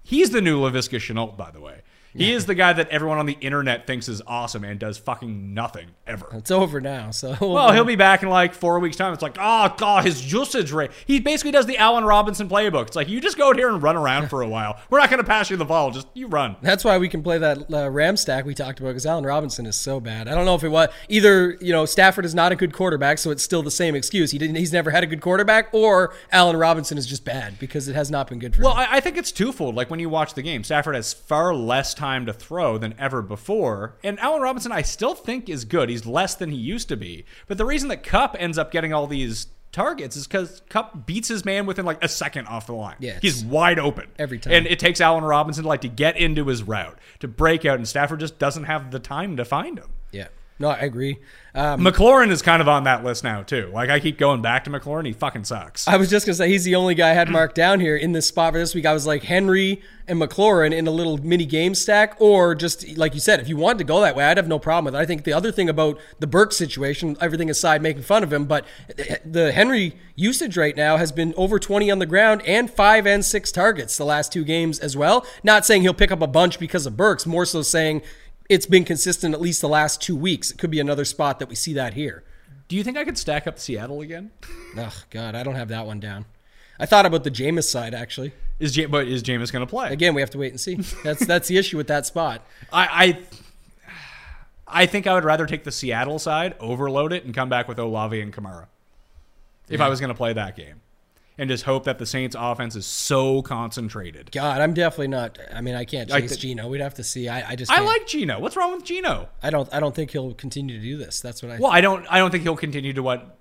Speaker 3: he's the new Laviska Shenault, by the way. He is the guy that everyone on the internet thinks is awesome and does fucking nothing ever.
Speaker 4: It's over now. So
Speaker 3: Well, he'll be back in like four weeks' time. It's like, oh god, his usage rate. He basically does the Allen Robinson playbook. It's like you just go out here and run around for a while. We're not going to pass you the ball. Just you run.
Speaker 4: That's why we can play that uh, Ram stack we talked about because Allen Robinson is so bad. I don't know if it was either. You know, Stafford is not a good quarterback, so it's still the same excuse. He didn't. He's never had a good quarterback, or Allen Robinson is just bad because it has not been good for
Speaker 3: Well,
Speaker 4: him.
Speaker 3: I, I think it's twofold. Like when you watch the game, Stafford has far less time to throw than ever before. And Allen Robinson, I still think is good. He's less than he used to be. But the reason that Kupp ends up getting all these targets is because Kupp beats his man within like a second off the line.
Speaker 4: Yeah,
Speaker 3: he's wide open
Speaker 4: every time.
Speaker 3: and it takes Allen Robinson like to get into his route to break out, and Stafford just doesn't have the time to find him.
Speaker 4: No, I agree. Um,
Speaker 3: McLaurin is kind of on that list now too. Like I keep going back to McLaurin. He fucking sucks.
Speaker 4: I was just gonna say he's the only guy I had marked down here in this spot for this week. I was like Henry and McLaurin in a little mini game stack, or just like you said, if you wanted to go that way, I'd have no problem with it. I think the other thing about the Burke situation, everything aside, making fun of him, but the Henry usage right now has been over 20 on the ground and five and six targets the last two games as well. Not saying he'll pick up a bunch because of Burks, more so saying it's been consistent at least the last two weeks. It could be another spot that we see that here.
Speaker 3: Do you think I could stack up Seattle again?
Speaker 4: Oh God, I don't have that one down. I thought about the Jameis side actually.
Speaker 3: Is J- but is Jameis going to play?
Speaker 4: Again, we have to wait and see. That's that's the issue with that spot.
Speaker 3: I, I I think I would rather take the Seattle side, overload it, and come back with Olave and Kamara. If I was going to play that game, and just hope that the Saints' offense is so concentrated.
Speaker 4: God, I'm definitely not. I mean, I can't
Speaker 3: I
Speaker 4: chase
Speaker 3: th-
Speaker 4: Gino. We'd have to see. I, I just.
Speaker 3: I
Speaker 4: can't.
Speaker 3: like Gino. What's wrong with Gino?
Speaker 4: I don't. I don't think he'll continue to do this. That's what I.
Speaker 3: Well, I don't. I don't think he'll continue to what.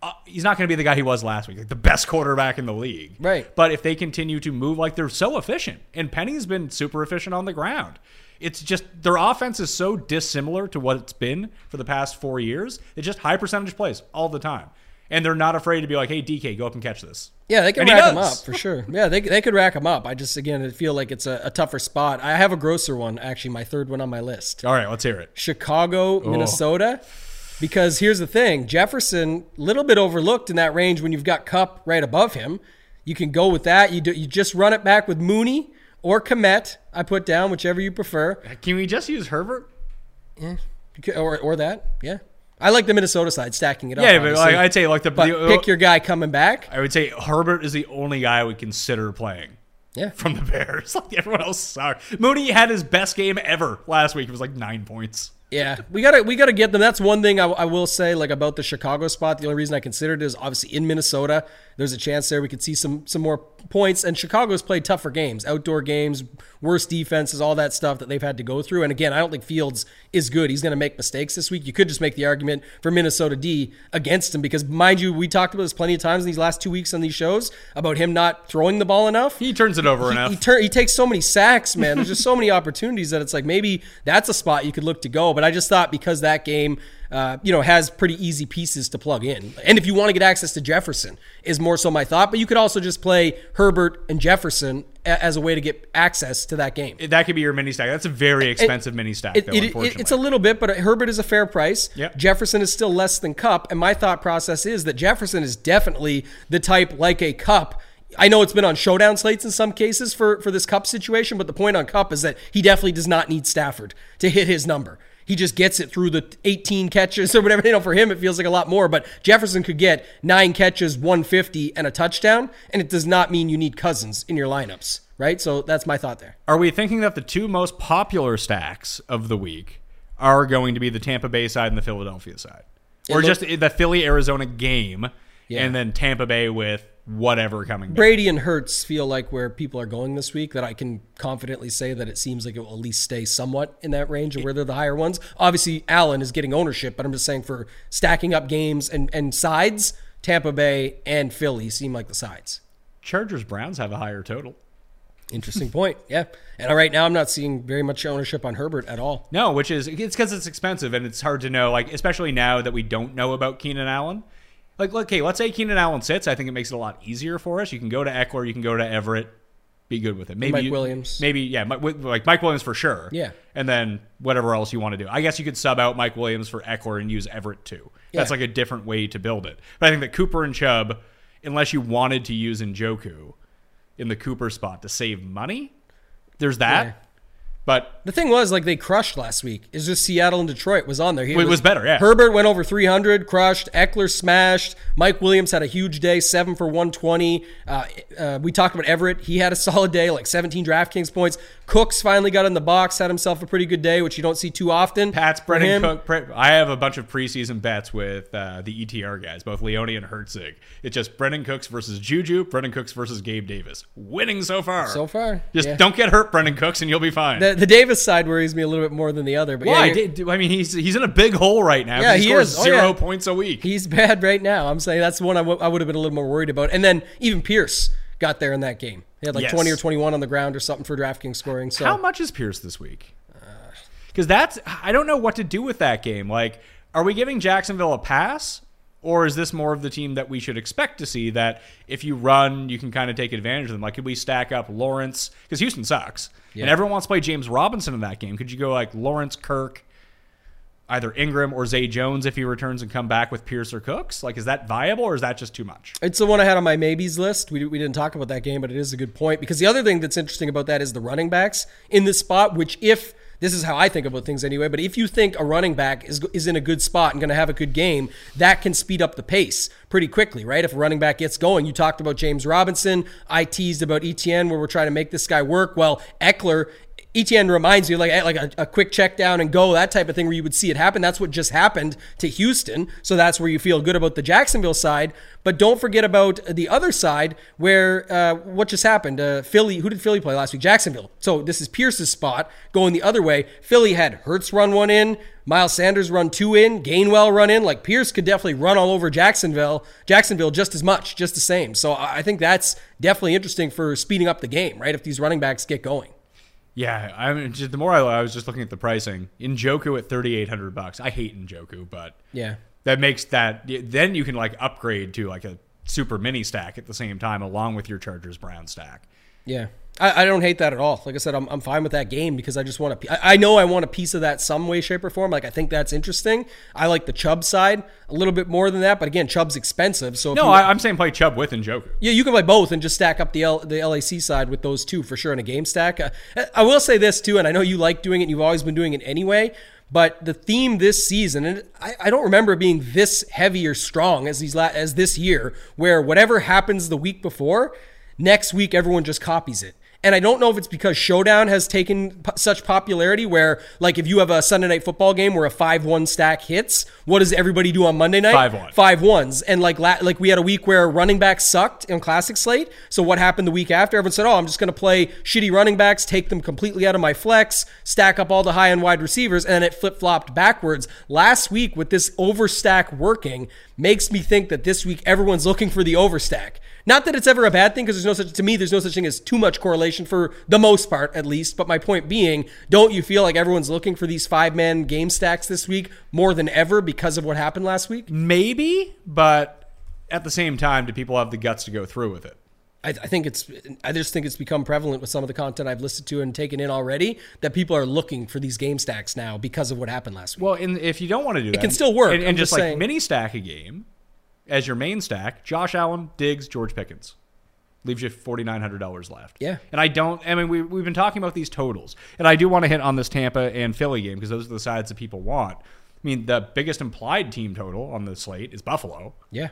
Speaker 3: Uh, he's not going to be the guy he was last week, like the best quarterback in the league.
Speaker 4: Right.
Speaker 3: But if they continue to move like they're so efficient, and Penny's been super efficient on the ground, it's just their offense is so dissimilar to what it's been for the past four years. It's just high percentage plays all the time, and they're not afraid to be like, "Hey, DK, go up and catch this."
Speaker 4: Yeah, they can
Speaker 3: And
Speaker 4: rack
Speaker 3: them
Speaker 4: up for sure. Yeah, they, they could rack them up. I just again I feel like it's a, a tougher spot. I have a grosser one actually, my third one on my list.
Speaker 3: All right, let's hear it.
Speaker 4: Chicago, oh. Minnesota. Because here's the thing, Jefferson, little bit overlooked in that range when you've got Kupp right above him. You can go with that. You do, you just run it back with Mooney or Kmet. I put down whichever you prefer,
Speaker 3: Can we just use Herbert?
Speaker 4: You could- or or that. Yeah, I like the Minnesota side stacking it up.
Speaker 3: Yeah, but like, I'd say like the, the
Speaker 4: pick your guy coming back.
Speaker 3: I would say Herbert is the only guy I would consider playing.
Speaker 4: Yeah.
Speaker 3: from the Bears. Like everyone else sucked. Mooney had his best game ever last week. It was like nine points.
Speaker 4: Yeah, we gotta we gotta get them. That's one thing I, I will say, like about the Chicago spot. The only reason I considered it is obviously in Minnesota. There's a chance there we could see some some more points. And Chicago's played tougher games, outdoor games, worse defenses, all that stuff that they've had to go through. And again, I don't think Fields is good. He's going to make mistakes this week. You could just make the argument for Minnesota D against him because, mind you, we talked about this plenty of times in these last two weeks on these shows about him not throwing the ball enough.
Speaker 3: He turns it over enough.
Speaker 4: He, tur- he takes so many sacks, man. There's just so many opportunities that it's like maybe that's a spot you could look to go. But I just thought because that game, uh, you know, has pretty easy pieces to plug in, and if you want to get access to Jefferson, is more so my thought. But you could also just play Herbert and Jefferson a- as a way to get access to that game.
Speaker 3: that could be your mini stack. That's a very expensive mini stack,
Speaker 4: It-
Speaker 3: though.
Speaker 4: it- it- it's a little bit, but Herbert is a fair price.
Speaker 3: Yep.
Speaker 4: Jefferson is still less than Kupp, and my thought process is that Jefferson is definitely the type like a Kupp. I know it's been on showdown slates in some cases for for this Kupp situation, but the point on Kupp is that he definitely does not need Stafford to hit his number. He just gets it through the 18 catches or whatever. You know, for him it feels like a lot more, but Jefferson could get nine catches, 150, and a touchdown, and it does not mean you need Cousins in your lineups, right? So that's my thought there.
Speaker 3: Are we thinking that the two most popular stacks of the week are going to be the Tampa Bay side and the Philadelphia side, or
Speaker 4: look-
Speaker 3: just the Philly Arizona game,
Speaker 4: Yeah.
Speaker 3: and then Tampa Bay with whatever coming back?
Speaker 4: Brady and Hurts feel like where people are going this week. That I can confidently say that it seems like it will at least stay somewhat in that range of where they're the higher ones. Obviously, Allen is getting ownership, but I'm just saying for stacking up games and, and sides, Tampa Bay and Philly seem like the sides.
Speaker 3: Chargers Browns have a higher total.
Speaker 4: Interesting point. Yeah, and right now I'm not seeing very much ownership on Herbert at all.
Speaker 3: No, which is it's because it's expensive and it's hard to know. Like especially now that we don't know about Keenan Allen. Like okay, let's say Keenan Allen sits. I think it makes it a lot easier for us. You can go to Ekeler, you can go to Everett, be good with it. Maybe
Speaker 4: Mike
Speaker 3: you-
Speaker 4: Williams.
Speaker 3: Maybe yeah, Mike- like Mike Williams for sure.
Speaker 4: Yeah.
Speaker 3: and then whatever else you want to do. I guess you could sub out Mike Williams for Ekeler and use Everett too. That's
Speaker 4: Yeah.
Speaker 3: like a different way to build it. But I think that Cooper and Chubb, unless you wanted to use Njoku in the Cooper spot to save money, there's that.
Speaker 4: Yeah.
Speaker 3: But
Speaker 4: The thing was, like they crushed last week. It's just Seattle and Detroit was on there. He
Speaker 3: It was better, yeah.
Speaker 4: Herbert went over 300, crushed. Ekeler smashed. Mike Williams had a huge day, seven for 120. Uh, uh, we talked about Everett. He had a solid day, like 17 DraftKings points. Cooks finally got in the box, had himself a pretty good day, which you don't see too often.
Speaker 3: Pat's Brennan. Cook. Pre- I have a bunch of preseason bets with uh, the ETR guys, both Leone and Herzig. It's just Brandin Cooks versus Juju, Brandin Cooks versus Gabe Davis. Winning so far.
Speaker 4: So far,
Speaker 3: Just
Speaker 4: yeah.
Speaker 3: don't get hurt, Brandin Cooks, and you'll be fine.
Speaker 4: The, the Davis side worries me a little bit more than the other. But
Speaker 3: Why?
Speaker 4: yeah,
Speaker 3: I mean, he's he's in a big hole right now.
Speaker 4: Yeah,
Speaker 3: he,
Speaker 4: he
Speaker 3: scores
Speaker 4: is. Oh,
Speaker 3: zero
Speaker 4: yeah.
Speaker 3: points a week.
Speaker 4: He's bad right now. I'm saying that's the one I would have been a little more worried about. And then even Pierce got there in that game. He had like
Speaker 3: Yes.
Speaker 4: 20 or 21 on the ground or something for DraftKings scoring. So
Speaker 3: How much is Pierce this week? because that's I don't know what to do with that game. Like, are we giving Jacksonville a pass? Or is this more of the team that we should expect to see that if you run, you can kind of take advantage of them? Like, could we stack up Lawrence? Because Houston sucks. And everyone wants to play James Robinson in that game. Could you go like Lawrence, Kirk, either Ingram or Zay Jones if he returns and come back with Pierce or Cooks? Like, is that viable or is that just too much?
Speaker 4: It's the one I had on my maybes list. We, we didn't talk about that game, but it is a good point because the other thing that's interesting about that is the running backs in this spot, which if this is how I think about things anyway, but if you think a running back is, is in a good spot and going to have a good game, that can speed up the pace pretty quickly, right? If a running back gets going, you talked about James Robinson. I teased about ETN where we're trying to make this guy work. Well, Ekeler Etienne reminds you like like a, a, quick check down and go that type of thing where you would see it happen. That's what just happened to Houston, so that's where you feel good about the Jacksonville side. But don't forget about the other side where uh, what just happened. Uh, Philly, who did Philly play last week? Jacksonville. So this is Pierce's spot going the other way. Philly had Hurts run one in, Miles Sanders run two in, Gainwell run in. Like Pierce could definitely run all over Jacksonville, Jacksonville just as much, just the same. So I think that's definitely interesting for speeding up the game, right? If these running backs get going.
Speaker 3: Yeah, I mean, just, the more I, I was just looking at the pricing, Njoku at thirty eight hundred bucks. I hate Njoku, but
Speaker 4: Yeah.
Speaker 3: that makes that then you can like upgrade to like a super mini stack at the same time, along with your Chargers Brown stack.
Speaker 4: Yeah. I, I don't hate that at all. Like I said, I'm, I'm fine with that game because I just want to. I, I know I want a piece of that some way, shape, or form. Like I think that's interesting. I like the Chubb side a little bit more than that, but again, Chubb's expensive. So
Speaker 3: No,
Speaker 4: you-
Speaker 3: I, I'm saying play Chubb with Njoku.
Speaker 4: yeah, you can play both and just stack up the L, the LAC side with those two for sure in a game stack. Uh, I will say this too, and I know you like doing it. and You've always been doing it anyway. But the theme this season, and I, I don't remember being this heavy or strong as these la- as this year, where whatever happens the week before, next week everyone just copies it. And I don't know if it's because Showdown has taken p- such popularity where, like, if you have a Sunday night football game where a 5 1 stack hits, what does everybody do on Monday night?
Speaker 3: 5-1.
Speaker 4: Five ones. And, like, la- like we had a week where running backs sucked in Classic Slate. So, what happened the week after? Everyone said, oh, I'm just going to play shitty running backs, take them completely out of my flex, stack up all the high end wide receivers, and then it flip flopped backwards. Last week, with this overstack working, makes me think that this week everyone's looking for the overstack. Not that it's ever a bad thing, because there's no such to me, there's no such thing as too much correlation for the most part, at least. But my point being, don't you feel like everyone's looking for these five man game stacks this week more than ever because of what happened last week?
Speaker 3: Maybe, but at the same time, do people have the guts to go through with it?
Speaker 4: I, I think it's I just think it's become prevalent with some of the content I've listened to and taken in already that people are looking for these game stacks now because of what happened last week.
Speaker 3: Well, and if you don't want to do that, it
Speaker 4: can still work.
Speaker 3: And, and just
Speaker 4: just
Speaker 3: like
Speaker 4: saying.
Speaker 3: mini stack a game as your main stack, Josh Allen, Diggs, George Pickens. Leaves you forty nine hundred dollars left.
Speaker 4: Yeah.
Speaker 3: and I don't. I mean, we we've been talking about these totals, and I do want to hit on this Tampa and Philly game because those are the sides that people want. I mean, the biggest implied team total on the slate is Buffalo,
Speaker 4: yeah.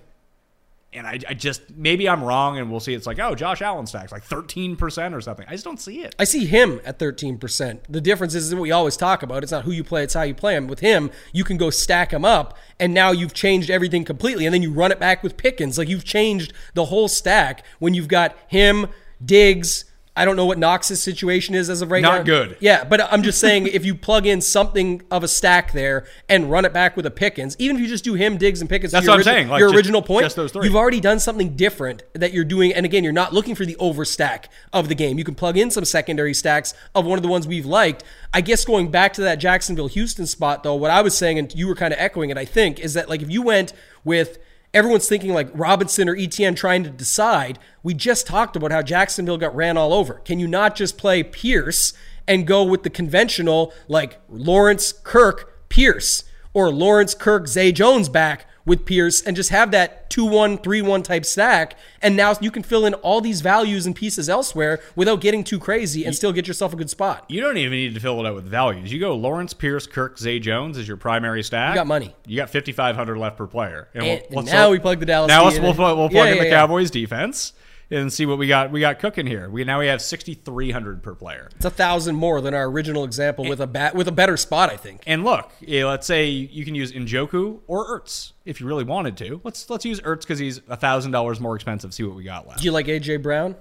Speaker 3: And I, I just maybe I'm wrong, and we'll see. It's like, oh, Josh Allen stacks like thirteen percent or something. I just don't see it.
Speaker 4: I see him at 13%. The difference is what we always talk about. It's not who you play, it's how you play him. With him, you can go stack him up, and now you've changed everything completely. And then you run it back with Pickens. Like you've changed the whole stack when you've got him, Diggs. I don't know what Knox's situation is as of right now.
Speaker 3: Not good.
Speaker 4: Yeah, but I'm just saying if you plug in something of a stack there and run it back with a Pickens, even if you just do him, Diggs, and Pickens,
Speaker 3: That's what I'm saying, like,
Speaker 4: your
Speaker 3: just-
Speaker 4: original point,
Speaker 3: just those three.
Speaker 4: you've already done something different that you're doing. And again, you're not looking for the overstack of the game. You can plug in some secondary stacks of one of the ones we've liked. I guess going back to that Jacksonville Houston spot, though, what I was saying, and you were kind of echoing it, I think, is that like if you went with everyone's thinking like Robinson or Etienne trying to decide, we just talked about how Jacksonville got ran all over. Can you not just play Pierce and go with the conventional like Lawrence, Kirk, Pierce, or Lawrence, Kirk, Zay Jones back with Pierce and just have that 2 1, 3 1 type stack. And now you can fill in all these values and pieces elsewhere without getting too crazy and still get yourself a good spot.
Speaker 3: You don't even need to fill it out with values. You go Lawrence, Pierce, Kirk, Zay Jones as your primary stack.
Speaker 4: You got money.
Speaker 3: You got fifty five hundred left per player. And,
Speaker 4: And-
Speaker 3: we'll-
Speaker 4: and now we plug the Dallas
Speaker 3: Now we'll, we'll plug
Speaker 4: Yeah,
Speaker 3: in
Speaker 4: yeah,
Speaker 3: the
Speaker 4: yeah.
Speaker 3: Cowboys defense and see what we got. We got cooking here. We now we have sixty three hundred per player.
Speaker 4: It's a thousand more than our original example with a bat with a better spot, I think.
Speaker 3: And look, yeah, let's say you can use Njoku or Ertz if you really wanted to. Let's let's use Ertz because he's a thousand dollars more expensive. See what we got left.
Speaker 4: Do you like AJ Brown?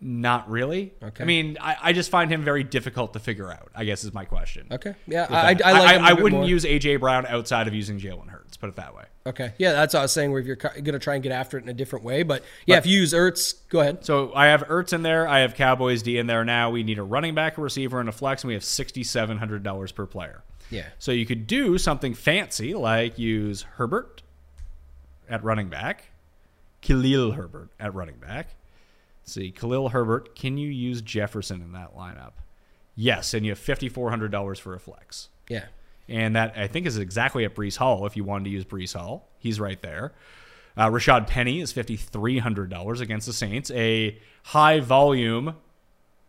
Speaker 3: Not really.
Speaker 4: Okay.
Speaker 3: I mean, I, I just find him very difficult to figure out. I guess is my question.
Speaker 4: Okay. Yeah, I, I. I like. him a
Speaker 3: I,
Speaker 4: bit
Speaker 3: wouldn't
Speaker 4: more.
Speaker 3: use AJ Brown outside of using Jalen Hurts. Put it that way.
Speaker 4: Okay. Yeah, that's what I was saying. Where if you're going to try and get after it in a different way, but yeah, if you use Ertz, go ahead.
Speaker 3: So I have Ertz in there. I have Cowboys D in there now. We need a running back, a receiver, and a flex, and we have sixty seven hundred dollars per player.
Speaker 4: Yeah.
Speaker 3: So you could do something fancy like use Herbert at running back, Khalil Herbert at running back. Let's see, Khalil Herbert. Can you use Jefferson in that lineup? Yes, and you have fifty four hundred dollars for a flex.
Speaker 4: Yeah.
Speaker 3: And that I think is exactly at Breece Hall if you wanted to use Breece Hall. He's right there. Uh, Rashad Penny is $5,300 against the Saints. A high volume,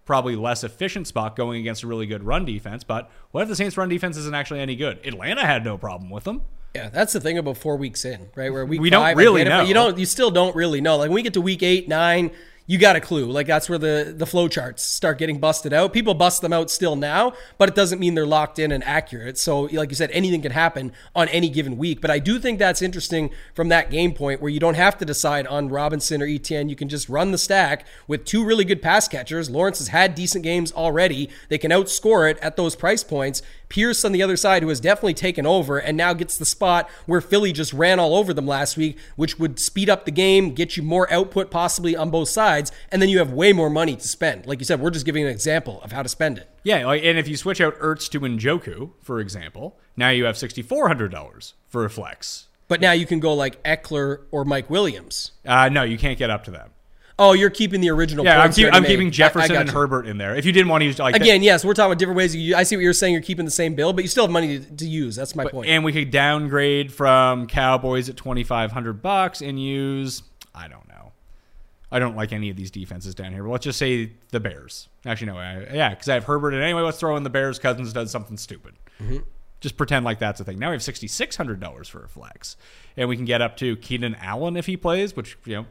Speaker 3: probably less efficient spot going against a really good run defense. But what if the Saints' run defense isn't actually any good? Atlanta had no problem with them.
Speaker 4: Yeah, that's the thing about four weeks in, right? Where week
Speaker 3: We don't really
Speaker 4: get it, but
Speaker 3: know.
Speaker 4: You don't. You still don't really know. Like when we get to week eight, nine, you got a clue. Like that's where the the flow charts start getting busted out. People bust them out still now, but it doesn't mean they're locked in and accurate. So, like you said, anything can happen on any given week. But I do think that's interesting from that game point where you don't have to decide on Robinson or Etienne. You can just run the stack with two really good pass catchers. Lawrence has had decent games already. They can outscore it at those price points. Pierce on the other side, who has definitely taken over and now gets the spot where Philly just ran all over them last week, which would speed up the game, get you more output possibly on both sides, and then you have way more money to spend. Like you said, we're just giving an example of how to spend it.
Speaker 3: Yeah, like, and if you switch out Ertz to Njoku, for example, now you have $6,400 for a flex.
Speaker 4: But now you can go like Ekeler or Mike Williams.
Speaker 3: Uh, no, you can't get up to them.
Speaker 4: Oh, you're keeping the original.
Speaker 3: Yeah, I'm, keep, I'm keeping
Speaker 4: I- I
Speaker 3: Jefferson and
Speaker 4: you.
Speaker 3: Herbert in there. If you didn't want to use like
Speaker 4: Again, yes, we're talking about different ways. You, I see what you're saying. You're keeping the same bill, but you still have money to, to use. That's my point.
Speaker 3: and we could downgrade from Cowboys at twenty five hundred bucks and use I don't know. I don't like any of these defenses down here, but let's just say the Bears. Actually, no, I, yeah, because I have Herbert, and anyway, let's throw in the Bears. Cousins does something stupid. Mm-hmm. Just pretend like that's a thing. Now we have sixty six hundred dollars for a flex, and we can get up to Keenan Allen if he plays, which you know,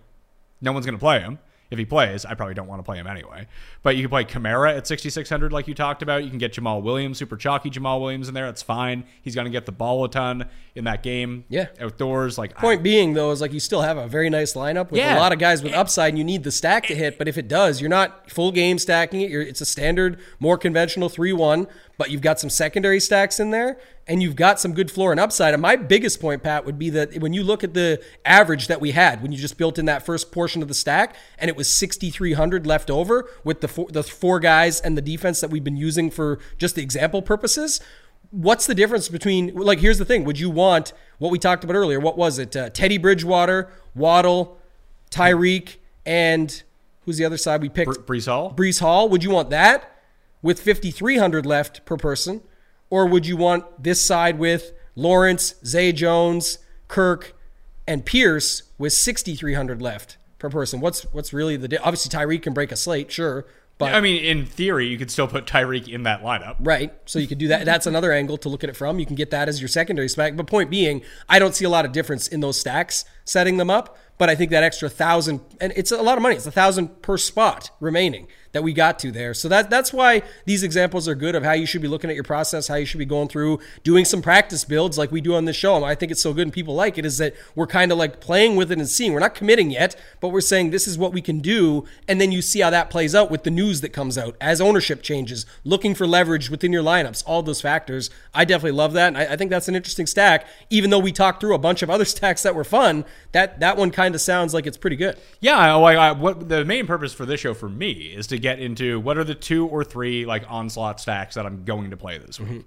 Speaker 3: no one's going to play him. If he plays, I probably don't want to play him anyway. But you can play Kamara at 6,600, like you talked about. You can get Jamaal Williams, super chalky Jamaal Williams in there. That's fine. He's going to get the ball a ton in that game.
Speaker 4: Yeah.
Speaker 3: Outdoors. Like,
Speaker 4: Point being, though, is like you still have a very nice lineup with
Speaker 3: Yeah.
Speaker 4: a lot of guys with upside, and you need the stack to hit. But if it does, you're not full game stacking it. You're, it's a standard, more conventional 3 1, but you've got some secondary stacks in there, and you've got some good floor and upside. And my biggest point, Pat, would be that when you look at the average that we had, when you just built in that first portion of the stack, and it was 6,300 left over with the four, the four guys and the defense that we've been using for just the example purposes what's the difference between like here's the thing. Would you want what we talked about earlier? What was it? Uh, teddy bridgewater waddle tyreek and who's the other side we picked?
Speaker 3: Bre- Breece Hall?
Speaker 4: breece hall. Would you want that with 5300 left per person or would you want this side with lawrence zay jones kirk and pierce with 6300 left per person what's what's really the di- obviously tyreek can break a slate sure but
Speaker 3: I mean, in theory, you could still put Tyreek in that lineup.
Speaker 4: Right. So you could do that. That's another angle to look at it from. You can get that as your secondary stack. But point being, I don't see a lot of difference in those stacks setting them up. But I think that extra thousand, and it's a lot of money. It's a thousand per spot remaining that we got to there. So that that's why these examples are good of how you should be looking at your process, how you should be going through doing some practice builds like we do on this show. And I think it's so good and people like it is that we're kind of like playing with it and seeing. We're not committing yet, but we're saying this is what we can do, and then you see how that plays out with the news that comes out as ownership changes, looking for leverage within your lineups, all those factors. I definitely love that, and I, I think that's an interesting stack. Even though we talked through a bunch of other stacks that were fun, that that one kind of sounds like it's pretty good.
Speaker 3: Yeah, I, I, I- what the main purpose for this show for me is to get into what are the two or three like onslaught stacks that I'm going to play this week,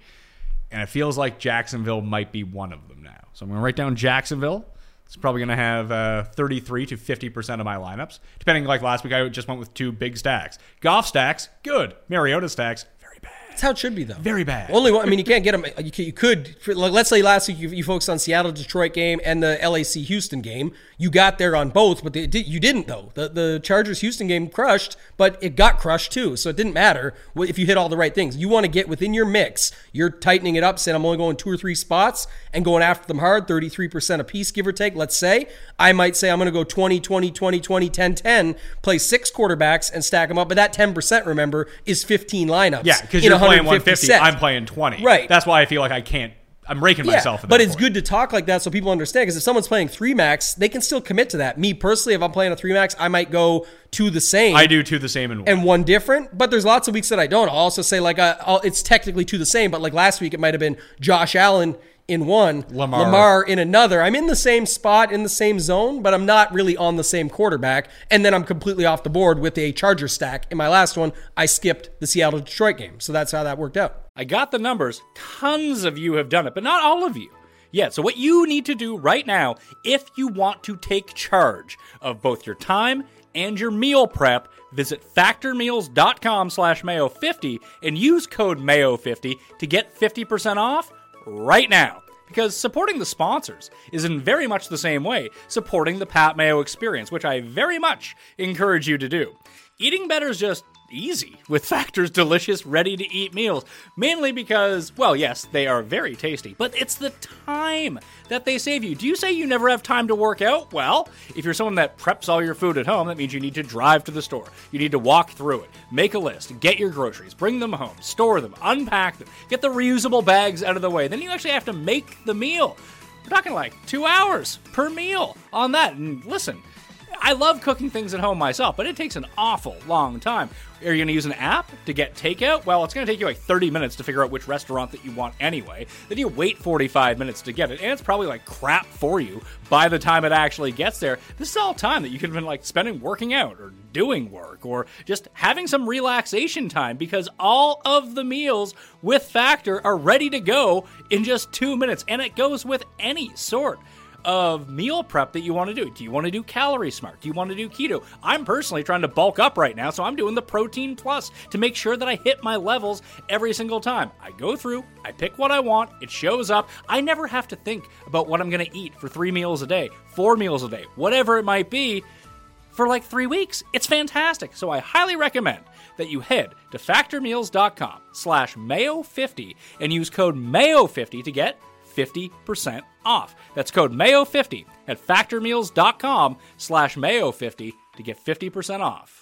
Speaker 3: and it feels like Jacksonville might be one of them now. So I'm going to write down Jacksonville. It's probably going to have uh, 33 to 50 percent of my lineups, depending. Like last week, I just went with two big stacks. Goff stacks, good. Mariota stacks.
Speaker 4: That's how it should be, though.
Speaker 3: Very bad.
Speaker 4: Only one. I mean, you can't get them. You could. You could for, like, let's say last week you, you focused on Seattle Detroit game and the LAC Houston game. You got there on both, but they, you didn't though. The the Chargers Houston game crushed, but it got crushed too. So it didn't matter if you hit all the right things. You want to get within your mix. You're tightening it up, saying I'm only going two or three spots and going after them hard, 33% a piece, give or take. Let's say I might say I'm going to go 20, 20, 20, 20, 10, 10, play six quarterbacks and stack them up. But that 10%, remember, is 15 lineups.
Speaker 3: Yeah, because you're playing
Speaker 4: 150
Speaker 3: 150.
Speaker 4: sets.
Speaker 3: I'm playing 20.
Speaker 4: Right.
Speaker 3: That's why I feel like I can't.
Speaker 5: I'm raking myself. At
Speaker 4: but it's
Speaker 5: point.
Speaker 4: good to talk like that so people understand. Because if someone's playing three max, they can still commit to that. Me personally, if I'm playing a three max, I might go to the same.
Speaker 5: I do too. The same in one.
Speaker 4: and one different. But there's lots of weeks that I don't. I'll also say like uh, I'll, it's technically two the same, but like last week it might have been Josh Allen in one,
Speaker 5: Lamar.
Speaker 4: in another. I'm in the same spot in the same zone, but I'm not really on the same quarterback. And then I'm completely off the board with a Charger stack. In my last one, I skipped the Seattle Detroit game, so that's how that worked out.
Speaker 3: I got the numbers. Tons of you have done it, but not all of you. Yeah, so what you need to do right now, if you want to take charge of both your time and your meal prep, visit factormeals.com slash mayo50 and use code mayo50 to get 50% off right now. Because supporting the sponsors is in very much the same way supporting the Pat Mayo experience, which I very much encourage you to do. Eating better is just easy with Factor's delicious, ready to eat meals. Mainly because, well, yes, they are very tasty, but it's the time that they save you. Do you say you never have time to work out? Well, if you're someone that preps all your food at home, that means you need to drive to the store. You need to walk through it, make a list, get your groceries, bring them home, store them, unpack them, get the reusable bags out of the way. Then you actually have to make the meal. We're talking like two hours per meal on that. And listen, I love cooking things at home myself, but it takes an awful long time. Are you going to use an app to get takeout? Well, it's going to take you like 30 minutes to figure out which restaurant that you want anyway. Then you wait 45 minutes to get it, and it's probably like crap for you by the time it actually gets there. This is all time that you could have been like spending working out or doing work or just having some relaxation time because all of the meals with Factor are ready to go in just two minutes, and it goes with any sort of meal prep that you want to do. Do you want to do calorie smart? Do you want to do keto? I'm personally trying to bulk up right now, so I'm doing the protein plus to make sure that I hit my levels every single time. I go through, I pick what I want, it shows up. I never have to think about what I'm going to eat for 3 meals a day, 4 meals a day, whatever it might be for like 3 weeks. It's fantastic. So I highly recommend that you head to factormeals.com slash mayo50 and use code mayo50 to get 50% off. That's code MAYO50 at factormeals.com slash MAYO50 to get 50% off.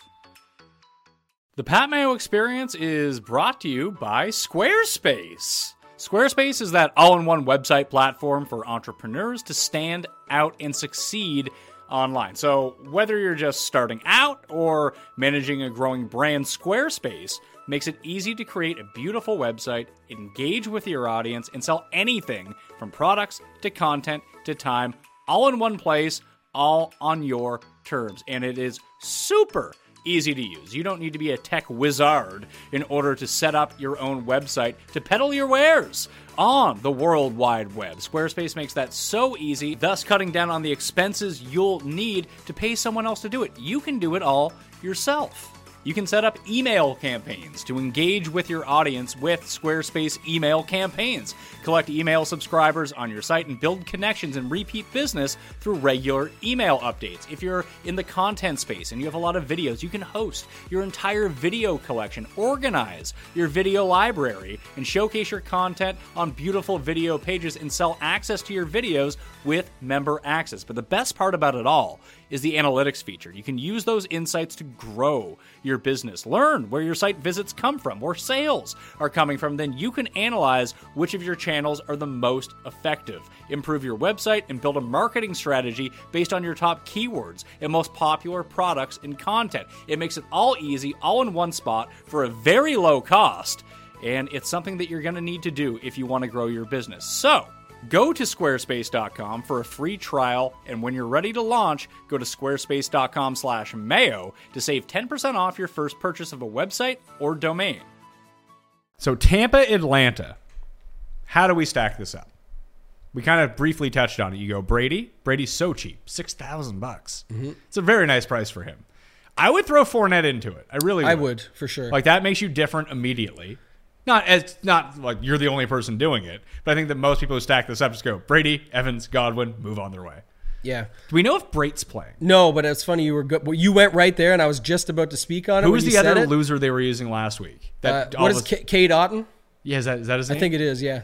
Speaker 3: The Pat Mayo experience is brought to you by Squarespace. Squarespace is that all in one website platform for entrepreneurs to stand out and succeed online. So, whether you're just starting out or managing a growing brand, Squarespace makes it easy to create a beautiful website, engage with your audience, and sell anything from products to content to time, all in one place, all on your terms. And it is super easy to use. You don't need to be a tech wizard in order to set up your own website to peddle your wares on the World Wide Web. Squarespace makes that so easy, thus cutting down on the expenses you'll need to pay someone else to do it. You can do it all yourself. You can set up email campaigns to engage with your audience with Squarespace email campaigns. Collect email subscribers on your site and build connections and repeat business through regular email updates. If you're in the content space and you have a lot of videos, you can host your entire video collection, organize your video library, and showcase your content on beautiful video pages and sell access to your videos with member access. But the best part about it all is the analytics feature. You can use those insights to grow your business, learn where your site visits come from, where sales are coming from. Then you can analyze which of your channels are the most effective, improve your website, and build a marketing strategy based on your top keywords and most popular products and content. It makes it all easy, all in one spot for a very low cost. And it's something that you're going to need to do if you want to grow your business. So, Go to squarespace.com for a free trial, and when you're ready to launch, go to squarespace.com/mayo to save 10% off your first purchase of a website or domain.
Speaker 5: So Tampa, Atlanta. How do we stack this up? We kind of briefly touched on it. You go Brady. Brady's so cheap, six thousand bucks. Mm-hmm. It's a very nice price for him. I would throw Fournette into it. I really would.
Speaker 4: I would for sure.
Speaker 5: Like that makes you different immediately. Not as not like you're the only person doing it, but I think that most people who stack this up just go Brady, Evans, Godwin, move on their way.
Speaker 4: yeah.
Speaker 5: Do we know if Brate's playing?
Speaker 4: No, but it's funny you were good. well, You went right there, and I was just about to speak on it.
Speaker 5: Who was the other loser they were using last week?
Speaker 4: Uh,
Speaker 5: That all
Speaker 4: what is K- Cade Otton?
Speaker 5: Yeah, is that, is that his name?
Speaker 4: I think it is. Yeah.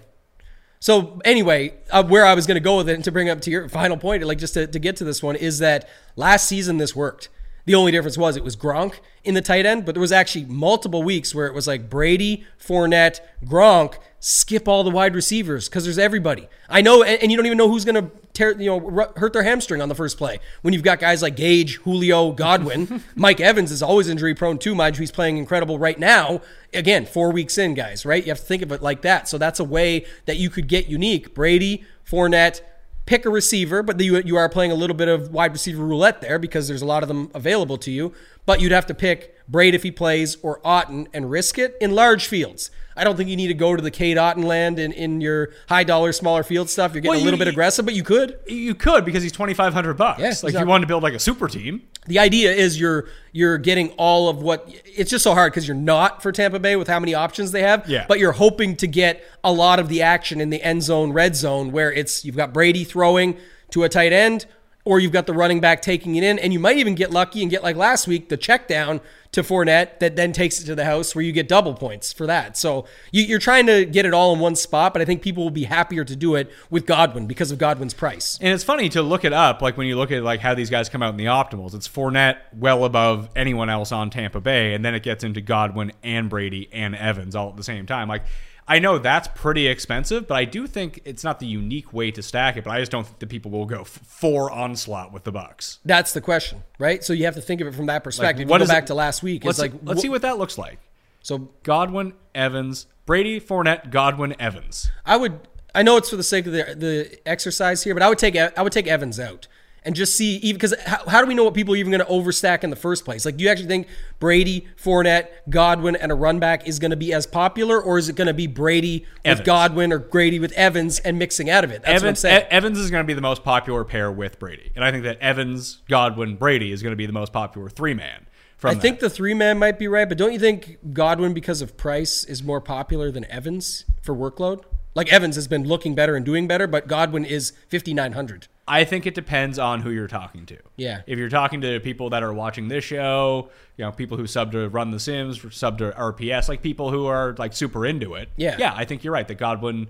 Speaker 4: So anyway, uh, where I was going to go with it, and to bring up to your final point, like just to, to get to this one, is that last season this worked. The only difference was it was Gronk in the tight end, but there was actually multiple weeks where it was like Brady, Fournette, Gronk, skip all the wide receivers because there's everybody. I know, and, and you don't even know who's going to tear, you know, hurt their hamstring on the first play. When you've got guys like Gage, Julio, Godwin, Mike Evans is always injury prone too. Mind you, he's playing incredible right now. Again, four weeks in, guys, right? You have to think of it like that. So that's a way that you could get unique. Brady, Fournette, pick a receiver, but you you are playing a little bit of wide receiver roulette there because there's a lot of them available to you. But you'd have to pick Brate if he plays or Otton and risk it in large fields. I don't think you need to go to the Cade Otton land in, in your high dollar, smaller field stuff. You're getting
Speaker 3: Well,
Speaker 4: a little bit aggressive, but you could.
Speaker 3: You could because he's twenty five hundred bucks.
Speaker 4: Yeah,
Speaker 3: like if you
Speaker 4: exactly.
Speaker 3: wanted to build like a super team.
Speaker 4: The idea is you're you're getting all of what it's just so hard because you're not for Tampa Bay with how many options they have.
Speaker 3: Yeah.
Speaker 4: But you're hoping to get a lot of the action in the end zone, red zone, where it's you've got Brady throwing to a tight end, or you've got the running back taking it in, and you might even get lucky and get like last week the check down to Fournette that then takes it to the house where you get double points for that. So you, you're trying to get it all in one spot, but I think people will be happier to do it with Godwin because of Godwin's price.
Speaker 3: And it's funny to look it up, like when you look at like how these guys come out in the optimals. It's Fournette well above anyone else on Tampa Bay, and then it gets into Godwin and Brady and Evans all at the same time. Like I know that's pretty expensive, but I do think it's not the unique way to stack it. But I just don't think that people will go f- for onslaught with the Bucs.
Speaker 4: That's the question, right? So you have to think of it from that perspective.
Speaker 3: what
Speaker 4: you go back
Speaker 3: it-
Speaker 4: to last week.
Speaker 3: Let's
Speaker 4: It's like
Speaker 3: let's
Speaker 4: wh-
Speaker 3: see what that looks like.
Speaker 4: So
Speaker 3: Godwin, Evans, Brady, Fournette, Godwin, Evans.
Speaker 4: I would. I know it's for the sake of the the exercise here, but I would take I would take Evans out and just see even because how, how do we know what people are even going to overstack in the first place? Like, do you actually think Brady, Fournette, Godwin, and a run back is going to be as popular, or is it going to be Brady with Godwin or Brady with Evans and mixing out of it? That's what I'm
Speaker 3: Evans,
Speaker 4: saying.
Speaker 3: E- Evans is going to be the most popular pair with Brady, and I think that Evans, Godwin, Brady is going to be the most popular three man. From
Speaker 4: I
Speaker 3: that.
Speaker 4: think the three man might be right, but don't you think Godwin, because of price, is more popular than Evans for workload? Like Evans has been looking better and doing better, but Godwin is fifty nine hundred.
Speaker 3: I think it depends on who you're talking to.
Speaker 4: Yeah.
Speaker 3: If you're talking to people that are watching this show, you know, people who sub to Run the Sims, sub to RPS, like people who are like super into it.
Speaker 4: Yeah.
Speaker 3: Yeah, I think you're right that Godwin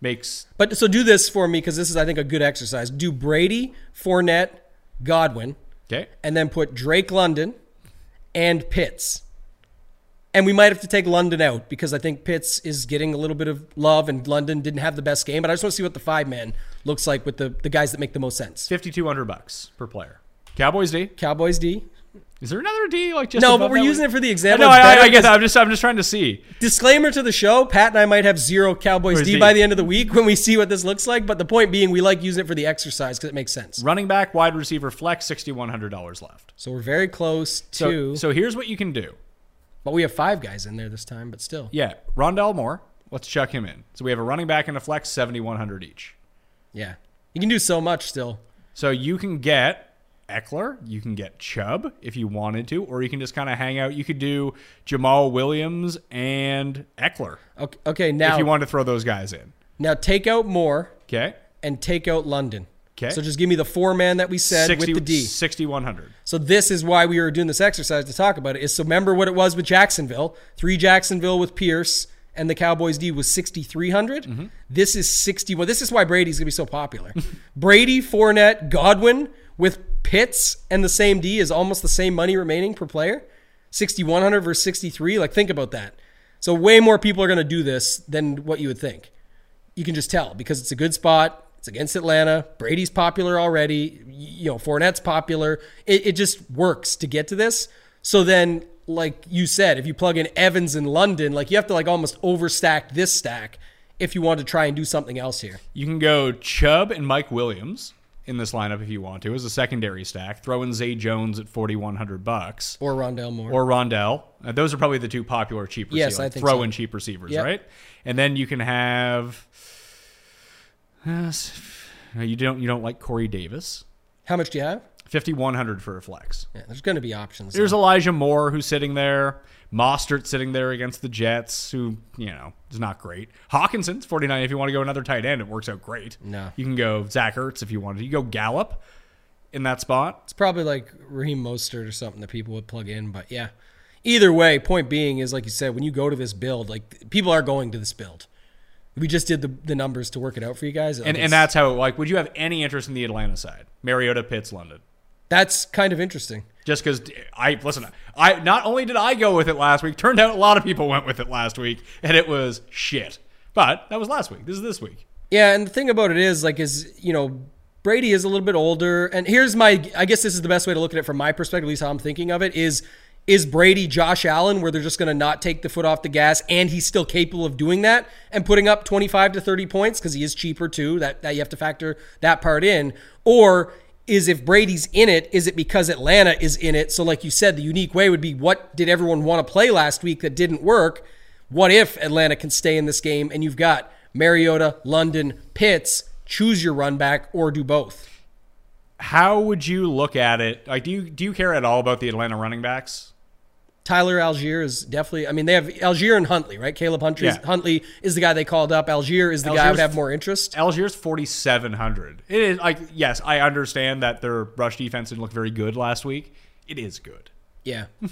Speaker 3: makes
Speaker 4: But so do this for me because this is, I think, a good exercise. Do Brady, Fournette, Godwin,
Speaker 3: okay.
Speaker 4: and then put Drake London and Pitts. And we might have to take London out because I think Pitts is getting a little bit of love and London didn't have the best game. But I just want to see what the five man looks like with the, the guys that make the most sense.
Speaker 3: Fifty two hundred bucks per player. Cowboys D.
Speaker 4: Cowboys D.
Speaker 3: Is there another D like just
Speaker 4: No, but we're using
Speaker 3: one?
Speaker 4: it for the example. No,
Speaker 3: I, I, I guess I'm just I'm just trying to see.
Speaker 4: Disclaimer to the show: Pat and I might have zero Cowboys D
Speaker 3: D?
Speaker 4: by the end of the week when we see what this looks like. But the point being, we like using it for the exercise because it makes sense.
Speaker 3: Running back, wide receiver, flex, sixty one hundred dollars left.
Speaker 4: So we're very close
Speaker 3: So
Speaker 4: to.
Speaker 3: so here's what you can do.
Speaker 4: But we have five guys in there this time. But still,
Speaker 3: Yeah, Rondale Moore. Let's chuck him in. So we have a running back and a flex, seventy one hundred each.
Speaker 4: yeah, you can do so much still.
Speaker 3: So you can get Ekeler, you can get Chubb if you wanted to, or you can just kind of hang out. You could do Jamaal Williams and Ekeler
Speaker 4: Okay, okay now
Speaker 3: if you want to throw those guys in.
Speaker 4: now take out Moore
Speaker 3: Okay.
Speaker 4: and take out London.
Speaker 3: 'Kay.
Speaker 4: So just give me the four man that we said
Speaker 3: 60,
Speaker 4: with the D.
Speaker 3: 6100.
Speaker 4: So this is why we were doing this exercise to talk about it. Is so remember what it was with Jacksonville? Three Jacksonville with Pierce and the Cowboys D was 6,300.
Speaker 3: Mm-hmm.
Speaker 4: This is 61. This is why Brady's gonna be so popular. Brady, Fournette, Godwin with Pitts and the same D is almost the same money remaining per player. 6,100 versus 63. Like think about that. So way more people are gonna do this than what you would think you can just tell because it's a good spot. It's against Atlanta. Brady's popular already. You know, Fournette's popular. It, it just works to get to this. So then, like you said, if you plug in Evans in London, like you have to like almost overstack this stack if you want to try and do something else here.
Speaker 3: You can go Chubb and Mike Williams in this lineup if you want to as a secondary stack. Throw in Zay Jones at 4100 bucks.
Speaker 4: Or Rondale Moore.
Speaker 3: or Rondale. Uh, those are probably the two popular cheap receivers.
Speaker 4: Yes, I think
Speaker 3: throw
Speaker 4: so.
Speaker 3: in cheap receivers,
Speaker 4: Yep.
Speaker 3: right? And then you can have. Uh, you don't you don't like Corey Davis.
Speaker 4: How much do you have?
Speaker 3: Fifty one hundred for a flex.
Speaker 4: Yeah, there's going to be options.
Speaker 3: There's. Elijah Moore who's sitting there. Mostert sitting there against the Jets, who you know is not great. Hockenson's 49. If you want to go another tight end, it works out great.
Speaker 4: No.
Speaker 3: you can go Zach Ertz if you wanted. You go Gallup in that spot.
Speaker 4: It's probably like Raheem Mostert or something that people would plug in. But yeah, either way, point being is like you said, when you go to this build, like people are going to this build. We just did the, the numbers to work it out for you guys.
Speaker 3: And, and that's how like would you have any interest in the Atlanta side? Mariota, Pitts, London.
Speaker 4: That's kind of interesting.
Speaker 3: Just because I listen, I not only did I go with it last week, turned out a lot of people went with it last week, and it was shit. But that was last week. This is this week.
Speaker 4: Yeah, and the thing about it is, like, is you know, Brady is a little bit older, and here's my, I guess this is the best way to look at it from my perspective, at least how I'm thinking of it is. Is Brady Josh Allen, where they're just going to not take the foot off the gas, and he's still capable of doing that and putting up 25 to 30 points because he is cheaper too. That that you have to factor that part in. Or is if Brady's in it, is it because Atlanta is in it? So, like you said, the unique way would be what did everyone want to play last week that didn't work? What if Atlanta can stay in this game and you've got Mariota, London, Pitts? Choose your run back or do both.
Speaker 3: How would you look at it? Like, do you do you care at all about the Atlanta running backs?
Speaker 4: Tyler Allgeier is definitely. I mean, they have Allgeier and Huntley, right? Caleb Huntley,
Speaker 3: Yeah.
Speaker 4: Huntley is the guy they called up. Allgeier is the guy I would have more interest.
Speaker 3: Allgeier's forty seven hundred. It is like yes, I understand that their rush defense didn't look very good last week. It is good.
Speaker 4: Yeah.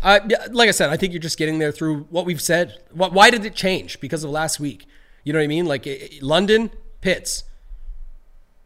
Speaker 4: Uh, like I said, I think you're just getting there through what we've said. What, why did it change? Because of last week. You know what I mean? Like London, Pitts.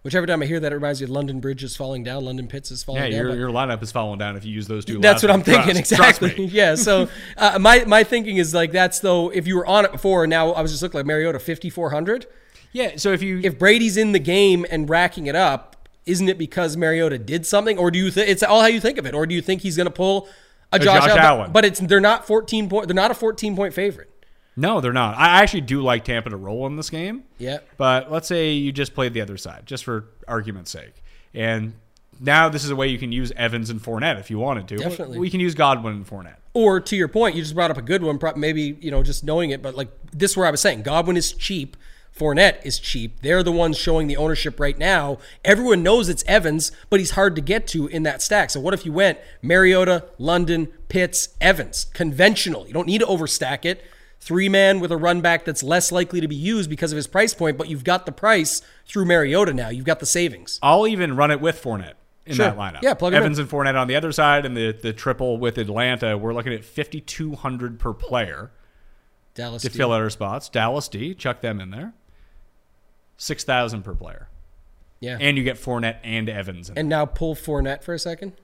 Speaker 4: Which every time I hear that, it reminds me of London Bridge is falling down, London Pits is falling
Speaker 3: Yeah,
Speaker 4: down.
Speaker 3: your, your lineup is falling down if you use those two.
Speaker 4: that's what I'm thinking
Speaker 3: Trust- trust
Speaker 4: exactly.
Speaker 3: me.
Speaker 4: yeah. So uh, my my thinking is like that's though if you were on it before, now I was just looking like Mariota 5400.
Speaker 3: Yeah. So if you
Speaker 4: If Brady's in the game and racking it up, isn't it because Mariota did something, or do you think it's all how you think of it, or do you think he's going to pull a Josh,
Speaker 3: Josh
Speaker 4: Allen?
Speaker 3: Allen.
Speaker 4: But it's they're not 14 point. They're not a 14 point favorite.
Speaker 3: No, they're not. I actually do like Tampa to roll in this game.
Speaker 4: Yeah.
Speaker 3: But let's say you just played the other side, just for argument's sake, and now this is a way you can use Evans and Fournette if you wanted to.
Speaker 4: Definitely.
Speaker 3: we can use Godwin and Fournette.
Speaker 4: Or to your point, you just brought up a good one. Maybe you know just knowing it, but like this, is where I was saying, Godwin is cheap. Fournette is cheap. They're the ones showing the ownership right now. Everyone knows it's Evans, but he's hard to get to in that stack. So what if you went Mariota, London, Pitts, Evans, conventional? You don't need to overstack it. Three man with a run back that's less likely to be used because of his price point, but you've got the price through Mariota now. You've got the savings.
Speaker 3: I'll even run it with Fournette in
Speaker 4: Sure.
Speaker 3: that lineup.
Speaker 4: Yeah, plug
Speaker 3: Evans and Fournette on the other side, and the the triple with Atlanta. We're looking at fifty two hundred per player
Speaker 4: Dallas
Speaker 3: to
Speaker 4: D.
Speaker 3: fill out our spots. Dallas D, chuck them in there. Six thousand per player,
Speaker 4: Yeah. And,
Speaker 3: you get Fournette and Evans. In And
Speaker 4: now pull Fournette for a second.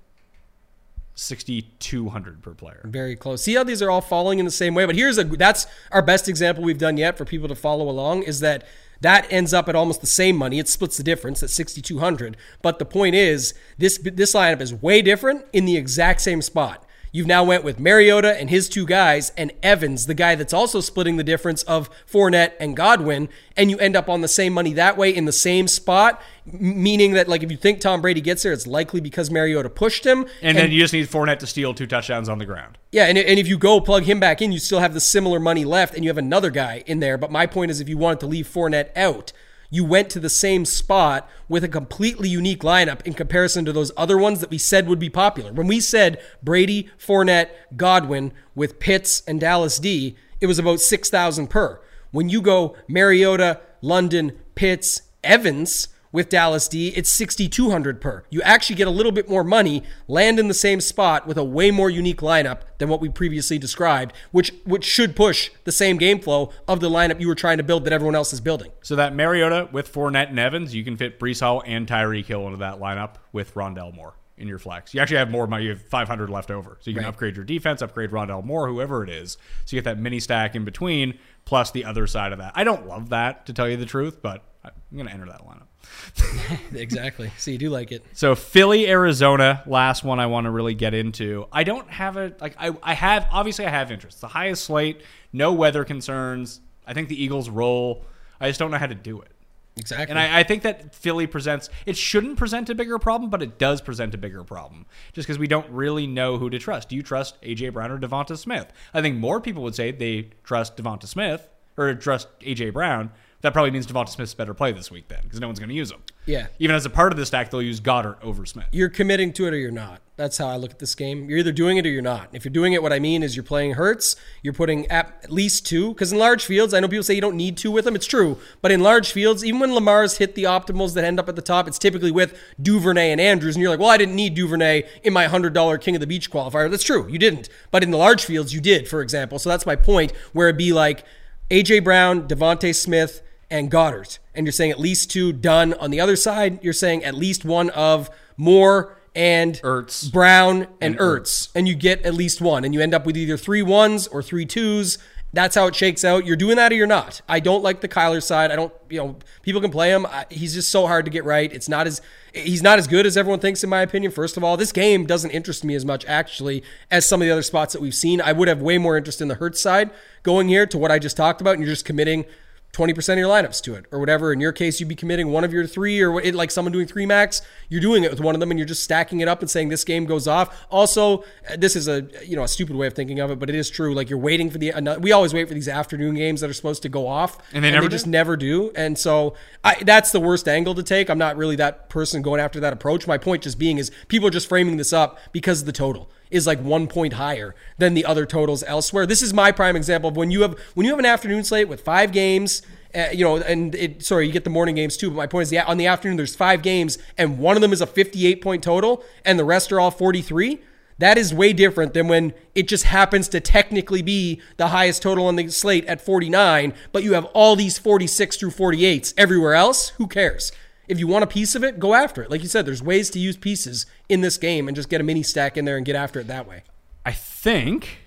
Speaker 3: Sixty two hundred per player.
Speaker 4: Very close. See how these are all falling in the same way. But here's a that's our best example we've done yet for people to follow along is that that ends up at almost the same money. It splits the difference at 6200. But the point is this this lineup is way different in the exact same spot. You've now went with Mariota and his two guys and Evans, the guy that's also splitting the difference of Fournette and Godwin, and you end up on the same money that way in the same spot, meaning that like if you think Tom Brady gets there, it's likely because Mariota pushed him.
Speaker 3: And, then you just need Fournette to steal two touchdowns on the ground.
Speaker 4: Yeah, and, and if you go plug him back in, you still have the similar money left, and you have another guy in there. But my point is, if you wanted to leave Fournette out, you went to the same spot with a completely unique lineup in comparison to those other ones that we said would be popular. When we said Brady, Fournette, Godwin with Pitts and Dallas D, it was about six thousand per. When you go Mariota, London, Pitts, Evans with Dallas D, it's 6200 per. You actually get a little bit more money, land in the same spot with a way more unique lineup than what we previously described, which which should push the same game flow of the lineup you were trying to build that everyone else is building.
Speaker 3: So that Mariota with Fournette and Evans, you can fit Breece Hall and Tyreek Hill into that lineup with Rondale Moore in your flex. You actually have more money. You have 500 left over. So you can
Speaker 4: Right.
Speaker 3: upgrade your defense, upgrade Rondale Moore, whoever it is. So you get that mini stack in between plus the other side of that. I don't love that, to tell you the truth, but I'm going to enter that lineup.
Speaker 4: Exactly. So you do like it.
Speaker 3: So Philly, Arizona, last one I want to really get into. I don't have a like I, I have obviously I have interest. The highest slate, no weather concerns. I think the Eagles roll. I just don't know how to do it.
Speaker 4: Exactly.
Speaker 3: And I, I think that Philly presents it shouldn't present a bigger problem, but it does present a bigger problem. Just because we don't really know who to trust. Do you trust AJ Brown or Devonta Smith? I think more people would say they trust Devonta Smith or trust AJ Brown. That probably means Devonta Smith's better play this week then, because no one's going to use him.
Speaker 4: Yeah.
Speaker 3: Even as a part of the stack, they'll use Goedert over Smith.
Speaker 4: you're committing to it or you're not. That's how I look at this game. You're either doing it or you're not. If you're doing it, what I mean is you're playing Hurts. You're putting at least two because in large fields, I know people say you don't need two with them. It's true, but in large fields, even when Lamar's hit the optimals that end up at the top, it's typically with Duvernay and Andrews, and you're like, well, I didn't need Duvernay in my hundred dollar King of the Beach qualifier. That's true, you didn't, but in the large fields, you did, for example. So that's my point. Where it'd be like AJ Brown, Devonte Smith, and Goedert. And you're saying at least two done. On the other side, you're saying at least one of Moore and
Speaker 3: Ertz.
Speaker 4: Brown and,
Speaker 3: And
Speaker 4: Ertz, and you get at least one, and you end up with either three ones or three twos. That's how it shakes out. You're doing that or you're not. I don't like the Kyler side. I don't, you know, people can play him. I, he's just so hard to get right. It's not as he's not as good as everyone thinks, in my opinion. First of all, this game doesn't interest me as much actually as some of the other spots that we've seen. I would have way more interest in the Hurts side going here to what I just talked about, and you're just committing 20% of your lineups to it or whatever. In your case, you'd be committing one of your three or it, like someone doing three max, you're doing it with one of them and you're just stacking it up and saying this game goes off. Also, uh, this is a, you know, a stupid way of thinking of it, but it is true. Like you're waiting for the, we always wait for these afternoon games that are supposed to go off
Speaker 3: And they never
Speaker 4: just never do. And so I, that's the worst angle to take. I'm not really that person going after that approach. My point just being is people are just framing this up because of the total is like one point higher than the other totals elsewhere. This is my prime example of when you have when you have an afternoon slate with five games. Uh, you know, and it, sorry, you get the morning games too. But my point is, the, on the afternoon, there's five games, and one of them is a 58 point total, and the rest are all 43. That is way different than when it just happens to technically be the highest total on the slate at 49, but you have all these 46 through 48s everywhere else. Who cares? If you want a piece of it, go after it. Like you said, there's ways to use pieces in this game and just get a mini stack in there and get after it that way.
Speaker 3: I think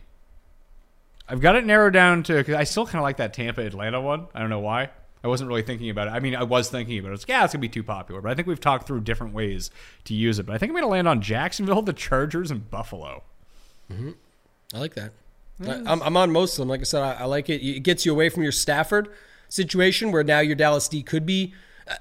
Speaker 3: I've got it narrowed down to because I still kind of like that Tampa Atlanta one. I don't know why. I wasn't really thinking about it. I mean, I was thinking about it. It's, yeah, it's gonna be too popular, but I think we've talked through different ways to use it. But I think I'm gonna land on Jacksonville, the Chargers, and Buffalo. Mm-hmm.
Speaker 4: I like that. I- I'm, I'm on most of them. Like I said, I, I like it. It gets you away from your Stafford situation where now your Dallas D could be.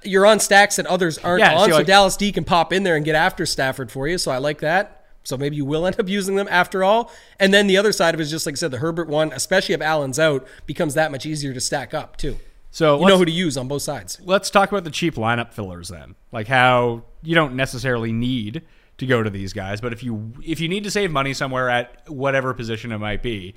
Speaker 4: You're on stacks that others aren't
Speaker 3: Yeah,
Speaker 4: on, so
Speaker 3: like-
Speaker 4: Dallas D can pop in there and get after Stafford for you. So I like that. So maybe you will end up using them after all. And then the other side of it is just like I said, the Herbert one, especially if Allen's out, becomes that much easier to stack up too.
Speaker 3: So
Speaker 4: You know who to use on both sides.
Speaker 3: let's talk about the cheap lineup fillers then. Like how you don't necessarily need to go to these guys, but if you if you need to save money somewhere at whatever position it might be,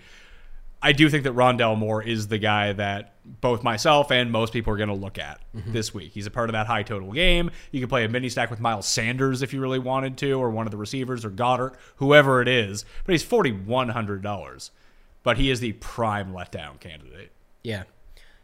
Speaker 3: I do think that Rondale Moore is the guy that both myself and most people are going to look at mm-hmm. this week. He's a part of that high total game. You can play a mini stack with Miles Sanders if you really wanted to, or one of the receivers, or Goedert, whoever it is. But he's forty one hundred dollars. But he is the prime letdown candidate.
Speaker 4: Yeah.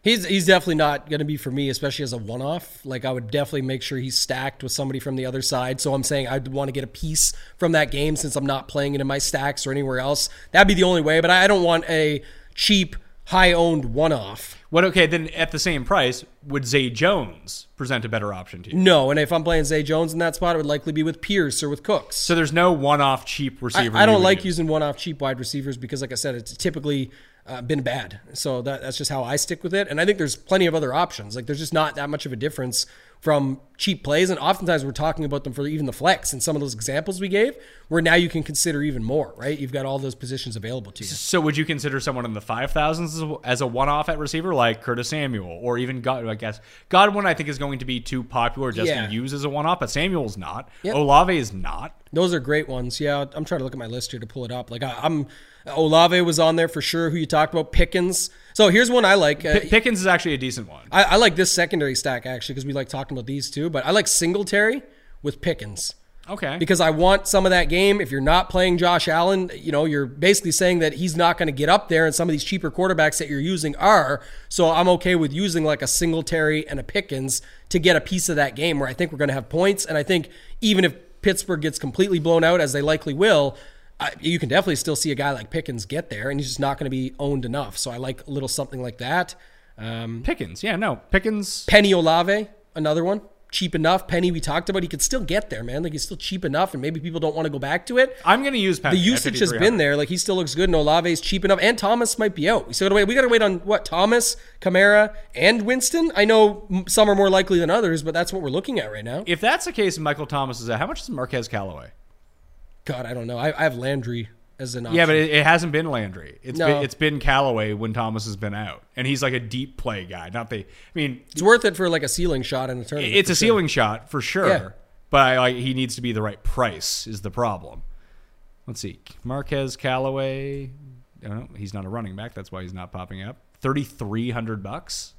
Speaker 4: He's he's definitely not going to be for me, especially as a one off. Like I would definitely make sure he's stacked with somebody from the other side. So I'm saying I'd want to get a piece from that game since I'm not playing it in my stacks or anywhere else. That'd be the only way. But I don't want a cheap, high owned one off.
Speaker 3: What okay, then at the same price, would Zay Jones present a better option to you?
Speaker 4: No, and if I'm playing Zay Jones in that spot, it would likely be with Pierce or with Cooks.
Speaker 3: So there's no one-off cheap
Speaker 4: I,
Speaker 3: receiver.
Speaker 4: I
Speaker 3: you
Speaker 4: don't like using one off cheap wide receivers because, like I said, it's typically uh, been bad. So that, that's just how I stick with it. And I think there's plenty of other options. Like there's just not that much of a difference from cheap plays. And oftentimes we're talking about them for even the flex and some of those examples we gave, where now you can consider even more, right? You've got all those positions available to you.
Speaker 3: So would you consider someone in the five thousands as a- one-off at receiver, like Curtis Samuel, or even God? I guess Godwin, I think is going to be too popular just
Speaker 4: Yeah.
Speaker 3: to use as a one-off, but Samuel's not.
Speaker 4: Yep.
Speaker 3: Olave is not.
Speaker 4: Those are great ones. Yeah, I'm trying to look at my list here to pull it up. Like I, I'm Olave was on there for sure. Who you talked about? Pickens. So here's one I like. Uh,
Speaker 3: P- Pickens is actually a decent one.
Speaker 4: I, I like this secondary stack actually because we like talking about these two. But I like Singletary with Pickens.
Speaker 3: Okay.
Speaker 4: because I want some of that game. If you're not playing Josh Allen, you know, you're basically saying that he's not going to get up there, and some of these cheaper quarterbacks that you're using are. So I'm okay with using like a Singletary and a Pickens to get a piece of that game where I think we're going to have points. And I think even if Pittsburgh gets completely blown out, as they likely will, I, you can definitely still see a guy like Pickens get there, and he's just not going to be owned enough. So I like a little something like that. Um,
Speaker 3: Pickens, yeah, no Pickens.
Speaker 4: Penny Olave, another one. Cheap enough. Penny, we talked about, he could still get there, man. Like he's still cheap enough, and maybe people don't want to go back to it.
Speaker 3: I'm going to use Penny.
Speaker 4: The usage has been there. Like he still looks good, and Olave's cheap enough, and Thomas might be out. We still gotta wait. We gotta wait on what Thomas, Kamara, and Winston. I know some are more likely than others, but that's what we're looking at right now.
Speaker 3: If that's the case, Michael Thomas is out. How much is Marquez Callaway?
Speaker 4: God, I don't know. I, I have Landry as an option.
Speaker 3: Yeah, but it, it hasn't been Landry. It's
Speaker 4: No.
Speaker 3: been it's been Callaway when Thomas has been out, and he's like a deep play guy. Not the. I mean,
Speaker 4: it's worth it for like a ceiling shot in the tournament.
Speaker 3: it's a
Speaker 4: sure.
Speaker 3: ceiling shot for sure,
Speaker 4: Yeah.
Speaker 3: but like, he needs to be the right price. Is the problem? Let's see, Marquez Callaway. I don't know. He's not a running back. That's why he's not popping up. Thirty three hundred bucks.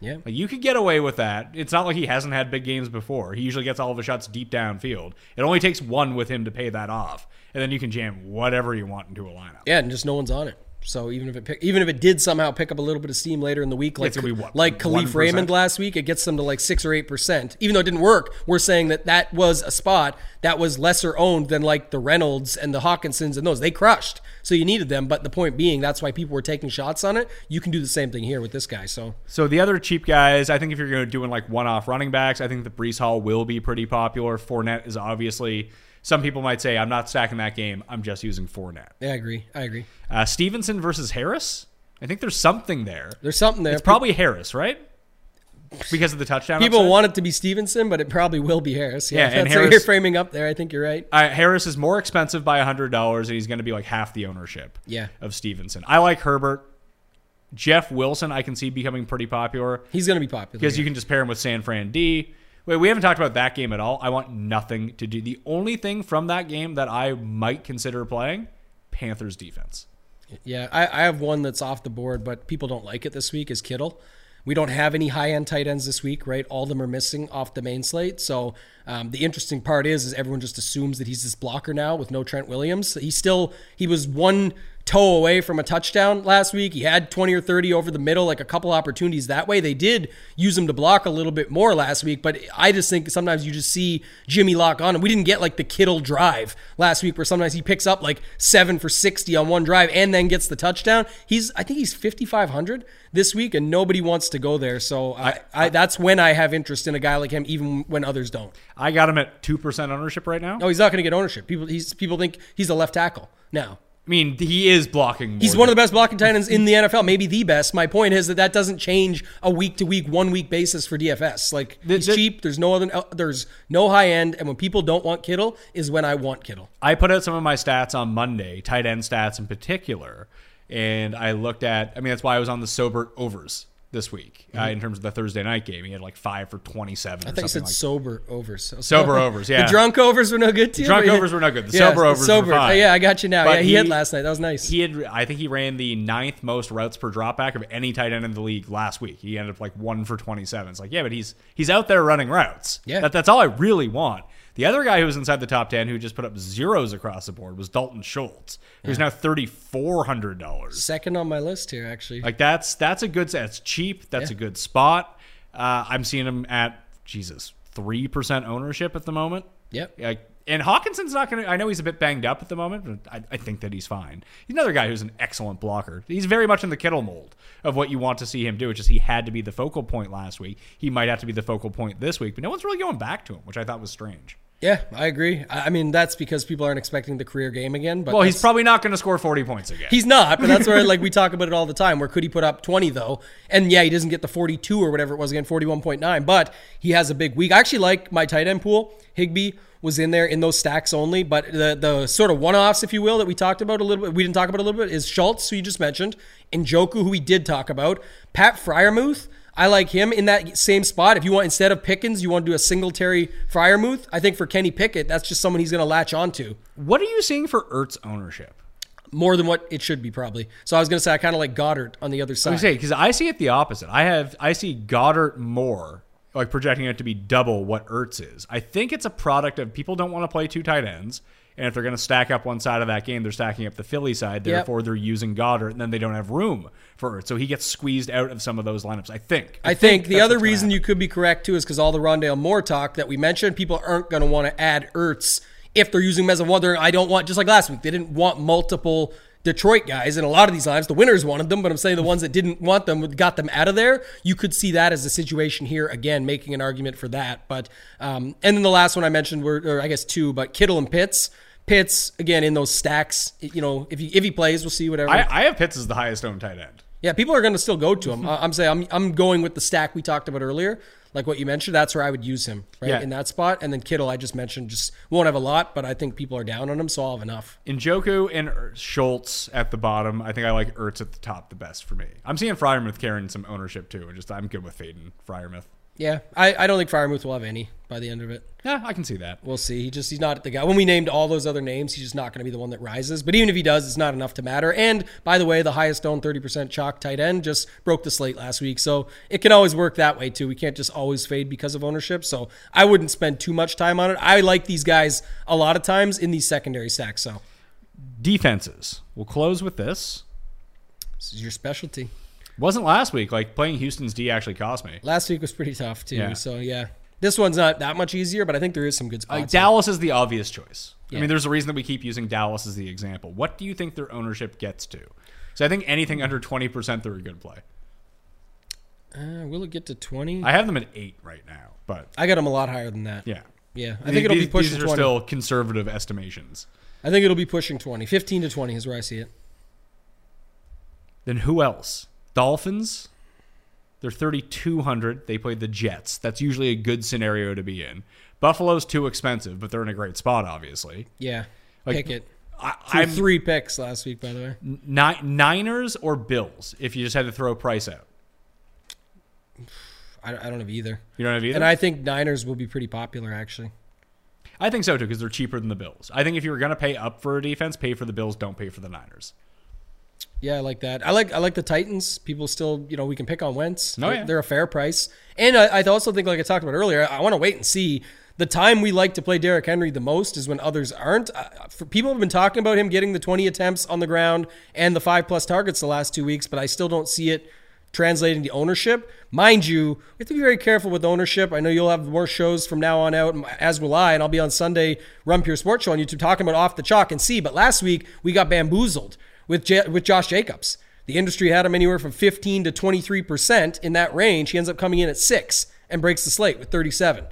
Speaker 4: Yeah,
Speaker 3: Like you could get away with that. It's not like he hasn't had big games before. He usually gets all of his shots deep downfield. It only takes one with him to pay that off, and then you can jam whatever you want into a lineup.
Speaker 4: yeah, and just no one's on it. So even if it pick, even if it did somehow pick up a little bit of steam later in the week, like
Speaker 3: what,
Speaker 4: like Kalif
Speaker 3: 1%?
Speaker 4: Raymond last week, it gets them to like six or eight percent. Even though it didn't work, we're saying that that was a spot that was lesser owned than like the Reynolds and the Hockensons and those. They crushed, so you needed them. But the point being, that's why people were taking shots on it. You can do the same thing here with this guy. So
Speaker 3: So the other cheap guys, I think if you're going to doing like one-off running backs, I think the Breece Hall will be pretty popular. Fournette is obviously. Some people might say I'm not stacking that game. I'm just using Fournette.
Speaker 4: yeah, I agree. I agree.
Speaker 3: Uh, Stevenson versus Harris. I think there's something there.
Speaker 4: There's something there.
Speaker 3: It's probably Harris, right? Because of the touchdown.
Speaker 4: People
Speaker 3: upside?
Speaker 4: want it to be Stevenson, but it probably will be Harris. Yeah,
Speaker 3: Yeah, and
Speaker 4: that's what
Speaker 3: Harris-
Speaker 4: you're framing up there. I think you're right.
Speaker 3: Uh, Harris is more expensive by hundred dollars, and he's going to be like half the ownership.
Speaker 4: Yeah.
Speaker 3: Of Stevenson. I like Herbert. Jeff Wilson, I can see becoming pretty popular
Speaker 4: He's going to be popular.
Speaker 3: because you can just pair him with San Fran D. Wait, we haven't talked about that game at all. I want nothing to do. The only thing from that game that I might consider playing, Panthers defense.
Speaker 4: Yeah, I, I have one that's off the board, but people don't like it this week is Kittle. We don't have any high end tight ends this week, right? All of them are missing off the main slate. So um, the interesting part is, is everyone just assumes that he's this blocker now with no Trent Williams. He still he was one toe away from a touchdown last week. He had 20 or 30 over the middle, like a couple opportunities that way. They did use him to block a little bit more last week, but I just think sometimes you just see Jimmy lock on. And we didn't get like the Kittle drive last week where sometimes he picks up like seven for 60 on one drive and then gets the touchdown. He's, I think he's 5,500 this week and nobody wants to go there. So I, I, that's when I have interest in a guy like him, even when others don't.
Speaker 3: I got him at two percent ownership right now.
Speaker 4: No, he's not going to get ownership. People, he's, people think he's a left tackle now.
Speaker 3: I mean, he is blocking. More
Speaker 4: He's one of the best blocking tight ends in the NFL, maybe the best. My point is that that doesn't change a week to week, one week basis for DFS. Like
Speaker 3: The-
Speaker 4: he's
Speaker 3: the-
Speaker 4: cheap. There's no other. Uh, there's no high end, and when people don't want Kittle, is when I want Kittle.
Speaker 3: I put out some of my stats on Monday, tight end stats in particular, and I looked at. I mean, that's why I was on the Sobert overs this week uh, in terms of the Thursday night game. He had like five for twenty-seven.
Speaker 4: I
Speaker 3: or
Speaker 4: thought you
Speaker 3: something
Speaker 4: said
Speaker 3: like
Speaker 4: sober overs. So-
Speaker 3: Sober overs, yeah.
Speaker 4: The drunk overs were no good to you.
Speaker 3: drunk overs were no good. The sober overs were
Speaker 4: sober.
Speaker 3: fine.
Speaker 4: Yeah, I got you now.
Speaker 3: But
Speaker 4: yeah, he,
Speaker 3: he-
Speaker 4: had last night. That was nice.
Speaker 3: He had, I think he ran the ninth most routes per dropback of any tight end in the league last week. He ended up like one for twenty-seven. It's like, yeah, but he's he's out there running routes.
Speaker 4: Yeah.
Speaker 3: that, that's all I really want. The other guy who was inside the top ten who just put up zeros across the board was Dalton Schultz, who's now thirty-four hundred dollars.
Speaker 4: Second on my list here, actually.
Speaker 3: Like that's that's a good. That's cheap. That's
Speaker 4: Yeah.
Speaker 3: a good spot. Uh, I'm seeing him at Jesus three percent ownership at the moment.
Speaker 4: Yep.
Speaker 3: Like, and Hockenson's not going to. I know he's a bit banged up at the moment, but I, I think that he's fine. He's another guy who's an excellent blocker. He's very much in the Kittle mold of what you want to see him do. It's just he had to be the focal point last week. He might have to be the focal point this week, but no one's really going back to him, which I thought was strange.
Speaker 4: Yeah, I agree. I mean, that's because people aren't expecting the career game again. But
Speaker 3: Well, he's probably not going to score 40 points again.
Speaker 4: He's not, but that's where like we talk about it all the time. Where could he put up 20 though? And yeah, he doesn't get the 42 or whatever it was again, 41.9, but he has a big week. I actually like my tight end pool. Higbee was in there in those stacks only, but the the sort of one-offs, if you will, that we talked about a little bit, we didn't talk about a little bit, is Schultz, who you just mentioned, and Njoku, who we did talk about. Pat Freiermuth, I like him in that same spot. If you want instead of Pickens, you want to do a Singletary Freiermuth. I think for Kenny Pickett, that's just someone he's going to latch onto
Speaker 3: what are you seeing for Ertz ownership?
Speaker 4: more than what it should be probably. So I was going to say I kind of like Goedert on the other
Speaker 3: I
Speaker 4: side.
Speaker 3: say because I see it the opposite. I have I see Goedert more like projecting it to be double what Ertz is. I think it's a product of people don't want to play two tight ends, and if they're going to stack up one side of that game, they're stacking up the Philly side.
Speaker 4: Yep.
Speaker 3: Therefore, they're using Goedert, and then they don't have room for Ertz, so he gets squeezed out of some of those lineups. I think.
Speaker 4: I think the other reason you could be correct too is because all the Rondale Moore talk that we mentioned, people aren't going to want to add Ertz if they're using him as a one. they're- I don't want just like last week. They didn't want multiple Detroit guys in a lot of these lines, The winners wanted them, but I'm saying the ones that didn't want them got them out of there. You could see that as a situation here again, making an argument for that. But um, and then the last one I mentioned were, or I guess two, but Kittle and Pitts. Pitts again in those stacks. You know, if he if he plays, we'll see whatever.
Speaker 3: I, I have Pitts as the highest owned tight end.
Speaker 4: Yeah, people are going to still go to him. I'm saying I'm I'm going with the stack we talked about earlier, like what you mentioned. That's where I would use him, right
Speaker 3: Yeah.
Speaker 4: in that spot. And then Kittle, I just mentioned, just won't have a lot, but I think people are down on him, so I'll have enough.
Speaker 3: Njoku and Er- Schultz at the bottom. I think I like Ertz at the top the best for me. I'm seeing Freiermuth carrying some ownership too, and just I'm good with fading Freiermuth.
Speaker 4: Yeah, I, I don't think Freiermuth will have any by the end of it.
Speaker 3: Yeah, I can see that.
Speaker 4: We'll see. He just he's not the guy. When we named all those other names, he's just not going to be the one that rises. But even if he does, it's not enough to matter. And by the way, the highest owned 30% chalk tight end just broke the slate last week. So it can always work that way too. We can't just always fade because of ownership. So I wouldn't spend too much time on it. I like these guys a lot of times in these secondary stacks. So
Speaker 3: Defenses. We'll close with this.
Speaker 4: This is your specialty.
Speaker 3: Wasn't last week. Like playing Houston's D actually cost me.
Speaker 4: Last week was pretty tough too.
Speaker 3: Yeah.
Speaker 4: So yeah, this one's not that much easier, but I think there is some good spots.
Speaker 3: Dallas is the obvious choice. I mean, there's a reason that we keep using Dallas as the example. What do you think their ownership gets to? So I think anything under 20%, they're a good play.
Speaker 4: Uh, will it get to twenty?
Speaker 3: I have them at eight right now, but
Speaker 4: I got them a lot higher than that.
Speaker 3: yeah.
Speaker 4: Yeah, I think it'll be pushing
Speaker 3: These are
Speaker 4: 20.
Speaker 3: still conservative estimations.
Speaker 4: I think it'll be pushing 20. 15 to 20 is where I see it.
Speaker 3: Then who else? Dolphins. They're 3,200. They played the Jets. That's usually a good scenario to be in. Buffalo's too expensive, but they're in a great spot, obviously.
Speaker 4: Yeah.
Speaker 3: Like,
Speaker 4: Pick it.
Speaker 3: I, I'm
Speaker 4: three picks last week, by the way.
Speaker 3: Ni- Niners or Bills if you just had to throw a price out.
Speaker 4: I, I don't have either.
Speaker 3: You don't have either?
Speaker 4: And I think Niners will be pretty popular, actually.
Speaker 3: I think so too because they're cheaper than the Bills. I think if you were going to pay up for a defense, pay for the Bills, don't pay for the Niners.
Speaker 4: Yeah, I like that. I like I like the Titans. People still, you know, we can pick on Wentz.
Speaker 3: Oh,
Speaker 4: They're-
Speaker 3: yeah.
Speaker 4: They're a fair price. And I, I also think, like I talked about earlier, I, want to wait and see. The time we like to play Derrick Henry the most is when others aren't. Uh, for, people have been talking about him getting the 20 attempts on the ground and the five plus targets the last two weeks, but I still don't see it translating to ownership. Mind you, we have to be very careful with ownership. I know you'll have more shows from now on out, as will I, and I'll be on Sunday Run Pure Sports Show on YouTube talking about off the chalk and see. But last week we got bamboozled with J- with Josh Jacobs. The industry had him anywhere from 15 to 23 percent in that range. He ends up coming in at six and breaks the slate with 37.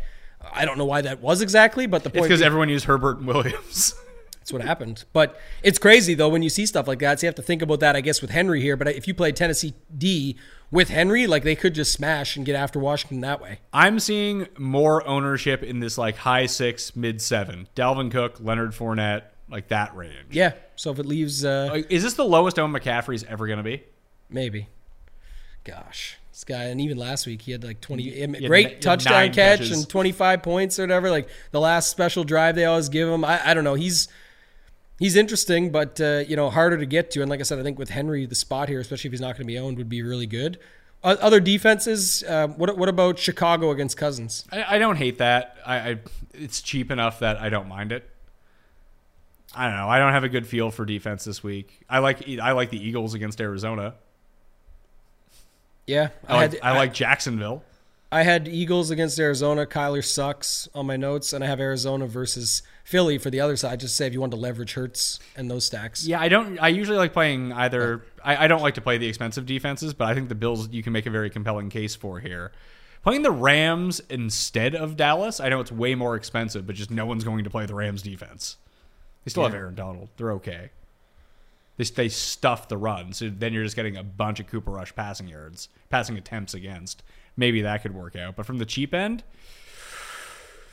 Speaker 4: I don't know why that was exactly, but the point
Speaker 3: It's
Speaker 4: because
Speaker 3: everyone used Herbert and Williams.
Speaker 4: that's what happened. But it's crazy though when you see stuff like that. So you have to think about that, I guess, with Henry here. But if you play Tennessee D with Henry, like they could just smash and get after Washington that way.
Speaker 3: I'm seeing more ownership in this like high six, mid seven. Dalvin Cook, Leonard Fournette, like that range.
Speaker 4: Yeah. So if it leaves, uh,
Speaker 3: is this the lowest owned McCaffrey's ever going to be?
Speaker 4: maybe. Gosh, this guy, and even last week he had like twenty
Speaker 3: had
Speaker 4: great touchdown
Speaker 3: nine
Speaker 4: catch
Speaker 3: catches.
Speaker 4: and twenty five points or whatever. Like the last special drive they always give him. I, I don't know. He's he's interesting, but uh, you know harder to get to. And like I said, I think with Henry, the spot here, especially if he's not going to be owned, would be really good. O- Other defenses. Uh, what what about Chicago against Cousins?
Speaker 3: I, I don't hate that. I, I it's cheap enough that I don't mind it. I don't know. I don't have a good feel for defense this week. I like I like the Eagles against Arizona.
Speaker 4: Yeah,
Speaker 3: I like,
Speaker 4: had
Speaker 3: I like Jacksonville.
Speaker 4: I had Eagles against Arizona. Kyler sucks on my notes, and I have Arizona versus Philly for the other side. Just to say if you want to leverage Hurts and those stacks.
Speaker 3: Yeah, I don't. I usually like playing either. I, I don't like to play the expensive defenses, but I think the Bills you can make a very compelling case for here. Playing the Rams instead of Dallas, I know it's way more expensive, but just no one's going to play the Rams defense. They still have Aaron Donald. They're okay. They, they stuff the run, so then you're just getting a bunch of Cooper Rush passing yards, passing attempts against. Maybe that could work out. But from the cheap end,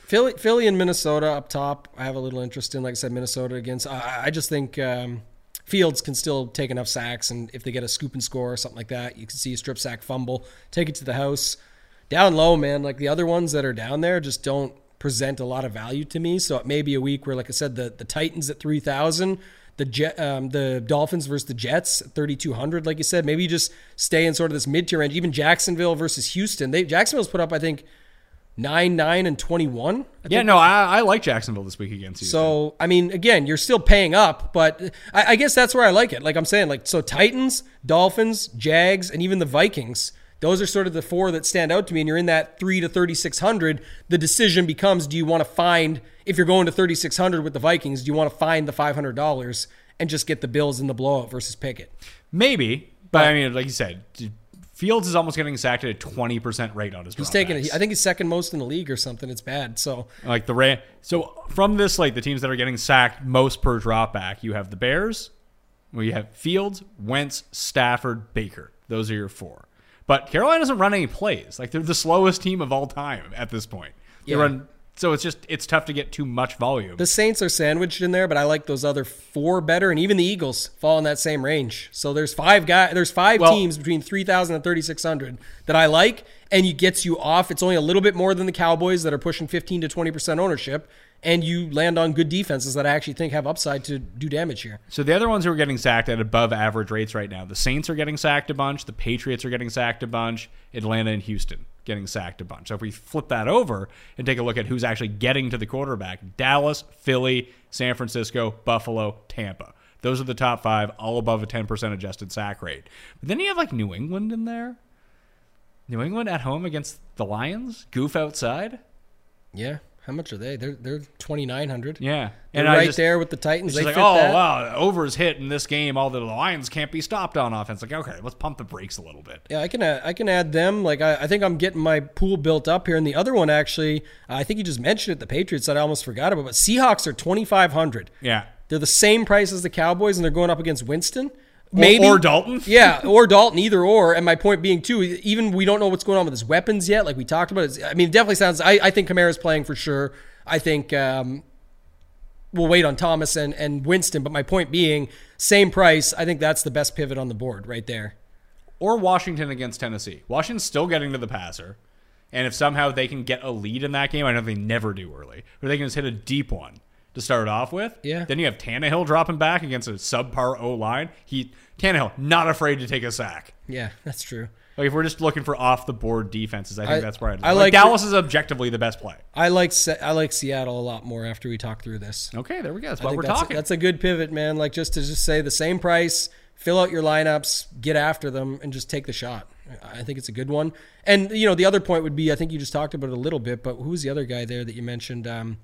Speaker 4: Philly, Philly and Minnesota up top. I have a little interest in, like I said, Minnesota against. I, I just think um, Fields can still take enough sacks, and if they get a scoop and score or something like that, you can see a strip sack fumble, take it to the house. Down low, man, like the other ones that are down there just don't present a lot of value to me. So it may be a week where, like I said, the the Titans at three thousand. The Jet, um, the Dolphins versus the Jets, thirty two hundred. Like you said, maybe you just stay in sort of this mid tier range. Even Jacksonville versus Houston. They Jacksonville's put up, I think, nine, nine, and twenty one.
Speaker 3: yeah, no, I, I like Jacksonville this week against Houston.
Speaker 4: So I mean, again, you're still paying up, but I, I guess that's where I like it. Like I'm saying, like so Titans, Dolphins, Jags, and even the Vikings. Those are sort of the four that stand out to me. And you're in that three to thirty six hundred. The decision becomes: Do you want to find if you're going to thirty six hundred with the Vikings? Do you want to find the five hundred dollars and just get the Bills in the blowout versus Pickett?
Speaker 3: maybe, but I mean, like you said, Fields is almost getting sacked at a twenty percent rate on his.
Speaker 4: He's taking it. I think he's second most in the league or something. It's bad. So
Speaker 3: Like the Ram. So from this, like the teams that are getting sacked most per drop back, you have the Bears, well, you have Fields, Wentz, Stafford, Baker. Those are your four. But Carolina doesn't run any plays. Like they're the slowest team of all time at this point. They
Speaker 4: Yeah.
Speaker 3: run. So it's just it's tough to get too much volume.
Speaker 4: The Saints are sandwiched in there, but I like those other four better, and even the Eagles fall in that same range. So there's five guy, there's five
Speaker 3: Well-
Speaker 4: teams between 3,000 and 3,600 that I like, and it gets you off. It's only a little bit more than the Cowboys that are pushing 15 to 20 percent ownership, and you land on good defenses that I actually think have upside to do damage here.
Speaker 3: So the other ones who are getting sacked at above average rates right now, the Saints are getting sacked a bunch, the Patriots are getting sacked a bunch, Atlanta and Houston getting sacked a bunch. So if we flip that over and take a look at who's actually getting to the quarterback, Dallas, Philly, San Francisco, Buffalo, Tampa. Those are the top five, all above a 10% adjusted sack rate. But then you have like New England in there. New England at home against the Lions, goof outside.
Speaker 4: Yeah. How much are they? They're they're twenty nine hundred.
Speaker 3: Yeah,
Speaker 4: They're
Speaker 3: I
Speaker 4: right
Speaker 3: just-
Speaker 4: there with the Titans. They
Speaker 3: like, oh
Speaker 4: that.
Speaker 3: wow, overs hit in this game. All the Lions can't be stopped on offense. Like, okay, let's pump the brakes a little bit.
Speaker 4: Yeah, I can add, I can add them. Like I, I think I'm getting my pool built up here. And the other one actually, I think you just mentioned it. The Patriots that I almost forgot about. But Seahawks are twenty five hundred.
Speaker 3: Yeah,
Speaker 4: They're the same price as the Cowboys, and they're going up against Winston.
Speaker 3: Or-
Speaker 4: Maybe
Speaker 3: or Dalton.
Speaker 4: yeah, or Dalton, either or. And my point being too, even we don't know what's going on with his weapons yet. Like we talked about, it's, I mean, it definitely sounds. I, I think Kamara's playing for sure. I think um, we'll wait on Thomas and and Winston. But my point being, same price. I think that's the best pivot on the board right there.
Speaker 3: or Washington against Tennessee. Washington's still getting to the passer, and if somehow they can get a lead in that game, I know they never do early, or they can just hit a deep one to start off with.
Speaker 4: Yeah.
Speaker 3: Then you have Tannehill dropping back against a subpar O line. He Tannehill not afraid to take a sack.
Speaker 4: Yeah, that's true.
Speaker 3: Like if we're just looking for off the board defenses, I think
Speaker 4: I-
Speaker 3: that's where I'd,
Speaker 4: I
Speaker 3: like,
Speaker 4: like
Speaker 3: Dallas is objectively the best play.
Speaker 4: I like Se- I like Seattle a lot more after we talk through this.
Speaker 3: Okay, there we go. That's
Speaker 4: I
Speaker 3: what we're
Speaker 4: that's
Speaker 3: talking.
Speaker 4: A, that's a good pivot, man. Like just to just say the same price, fill out your lineups, get after them, and just take the shot. I think it's a good one. And you know, the other point would be, I think you just talked about it a little bit, but who's the other guy there that you mentioned? Um,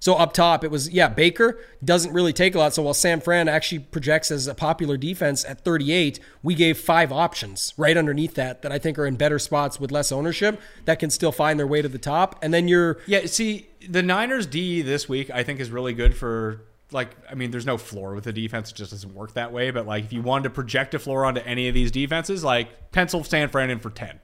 Speaker 4: so up top, it was yeah, Baker doesn't really take a lot. So while San Fran actually projects as a popular defense at 38, we gave five options right underneath that that I think are in better spots with less ownership that can still find their way to the top. And then you're
Speaker 3: Yeah, see, the Niners D this week I think is really good for like I mean, there's no floor with the defense; it just doesn't work that way. But like, if you wanted to project a floor onto any of these defenses, like pencil San Fran in for ten,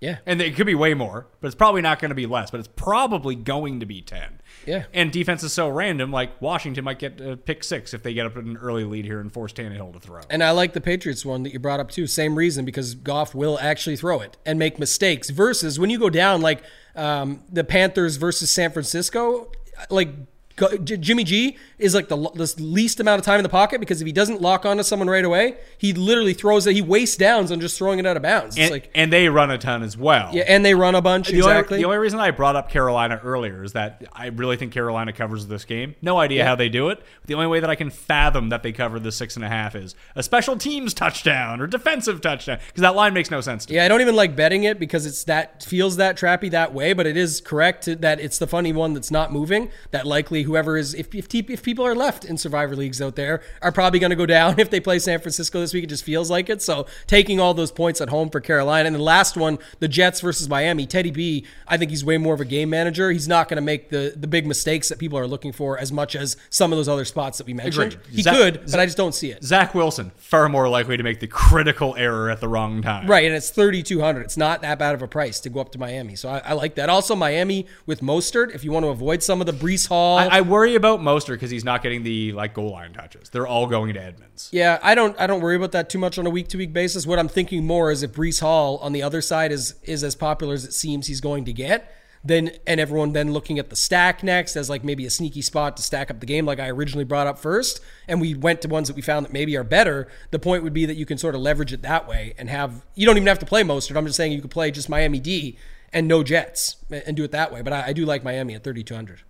Speaker 4: yeah,
Speaker 3: and it could be way more, but it's probably not going to be less. But it's probably going to be ten.
Speaker 4: Yeah.
Speaker 3: And defense is so random. Like Washington might get a pick six if they get up in an early lead here and force Tannehill to throw.
Speaker 4: And I like the Patriots one that you brought up too. Same reason because Goff will actually throw it and make mistakes. Versus when you go down like um, the Panthers versus San Francisco, like Go- J- Jimmy G is like the, the least amount of time in the pocket because if he doesn't lock onto someone right away, he literally throws it. He wastes downs on just throwing it out of bounds. It's
Speaker 3: and,
Speaker 4: like
Speaker 3: and they run a ton as well.
Speaker 4: yeah, and they run a bunch
Speaker 3: The,
Speaker 4: exactly.
Speaker 3: only, the only reason I brought up Carolina earlier is that I really think Carolina covers this game. No idea how they do it. The only way that I can fathom that they cover the six and a half is a special teams touchdown or defensive touchdown because that line makes no sense to me.
Speaker 4: Yeah, I don't even like betting it because it's that feels that trappy that way, but it is correct that it's the funny one that's not moving. That likely whoever is if if, te- if people are left in survivor leagues out there are probably going to go down if they play San Francisco this week. It just feels like it. So taking all those points at home for Carolina and the last one, the Jets versus Miami. Teddy B, I think he's way more of a game manager. He's not going to make the the big mistakes that people are looking for as much as some of those other spots that we mentioned.
Speaker 3: Agreed.
Speaker 4: He
Speaker 3: Zach-
Speaker 4: could, but I just don't see it.
Speaker 3: Zach Wilson far more likely to make the critical error at the wrong time.
Speaker 4: Right, and it's thirty two hundred. It's not that bad of a price to go up to Miami, so I, I like that. Also, Miami with Mostert, if you want to avoid some of the Breece Hall.
Speaker 3: I, I worry about Mostert because he's not getting the like goal line touches. They're all going to Edmonds.
Speaker 4: yeah, I don't I don't worry about that too much on a week to week basis. What I'm thinking more is if Breece Hall on the other side is is as popular as it seems he's going to get, then and everyone then looking at the stack next as like maybe a sneaky spot to stack up the game like I originally brought up first, and we went to ones that we found that maybe are better. The point would be that you can sort of leverage it that way and have you don't even have to play Mostert. I'm just saying you could play just Miami D and no Jets and do it that way. But I, I do like Miami at 3200.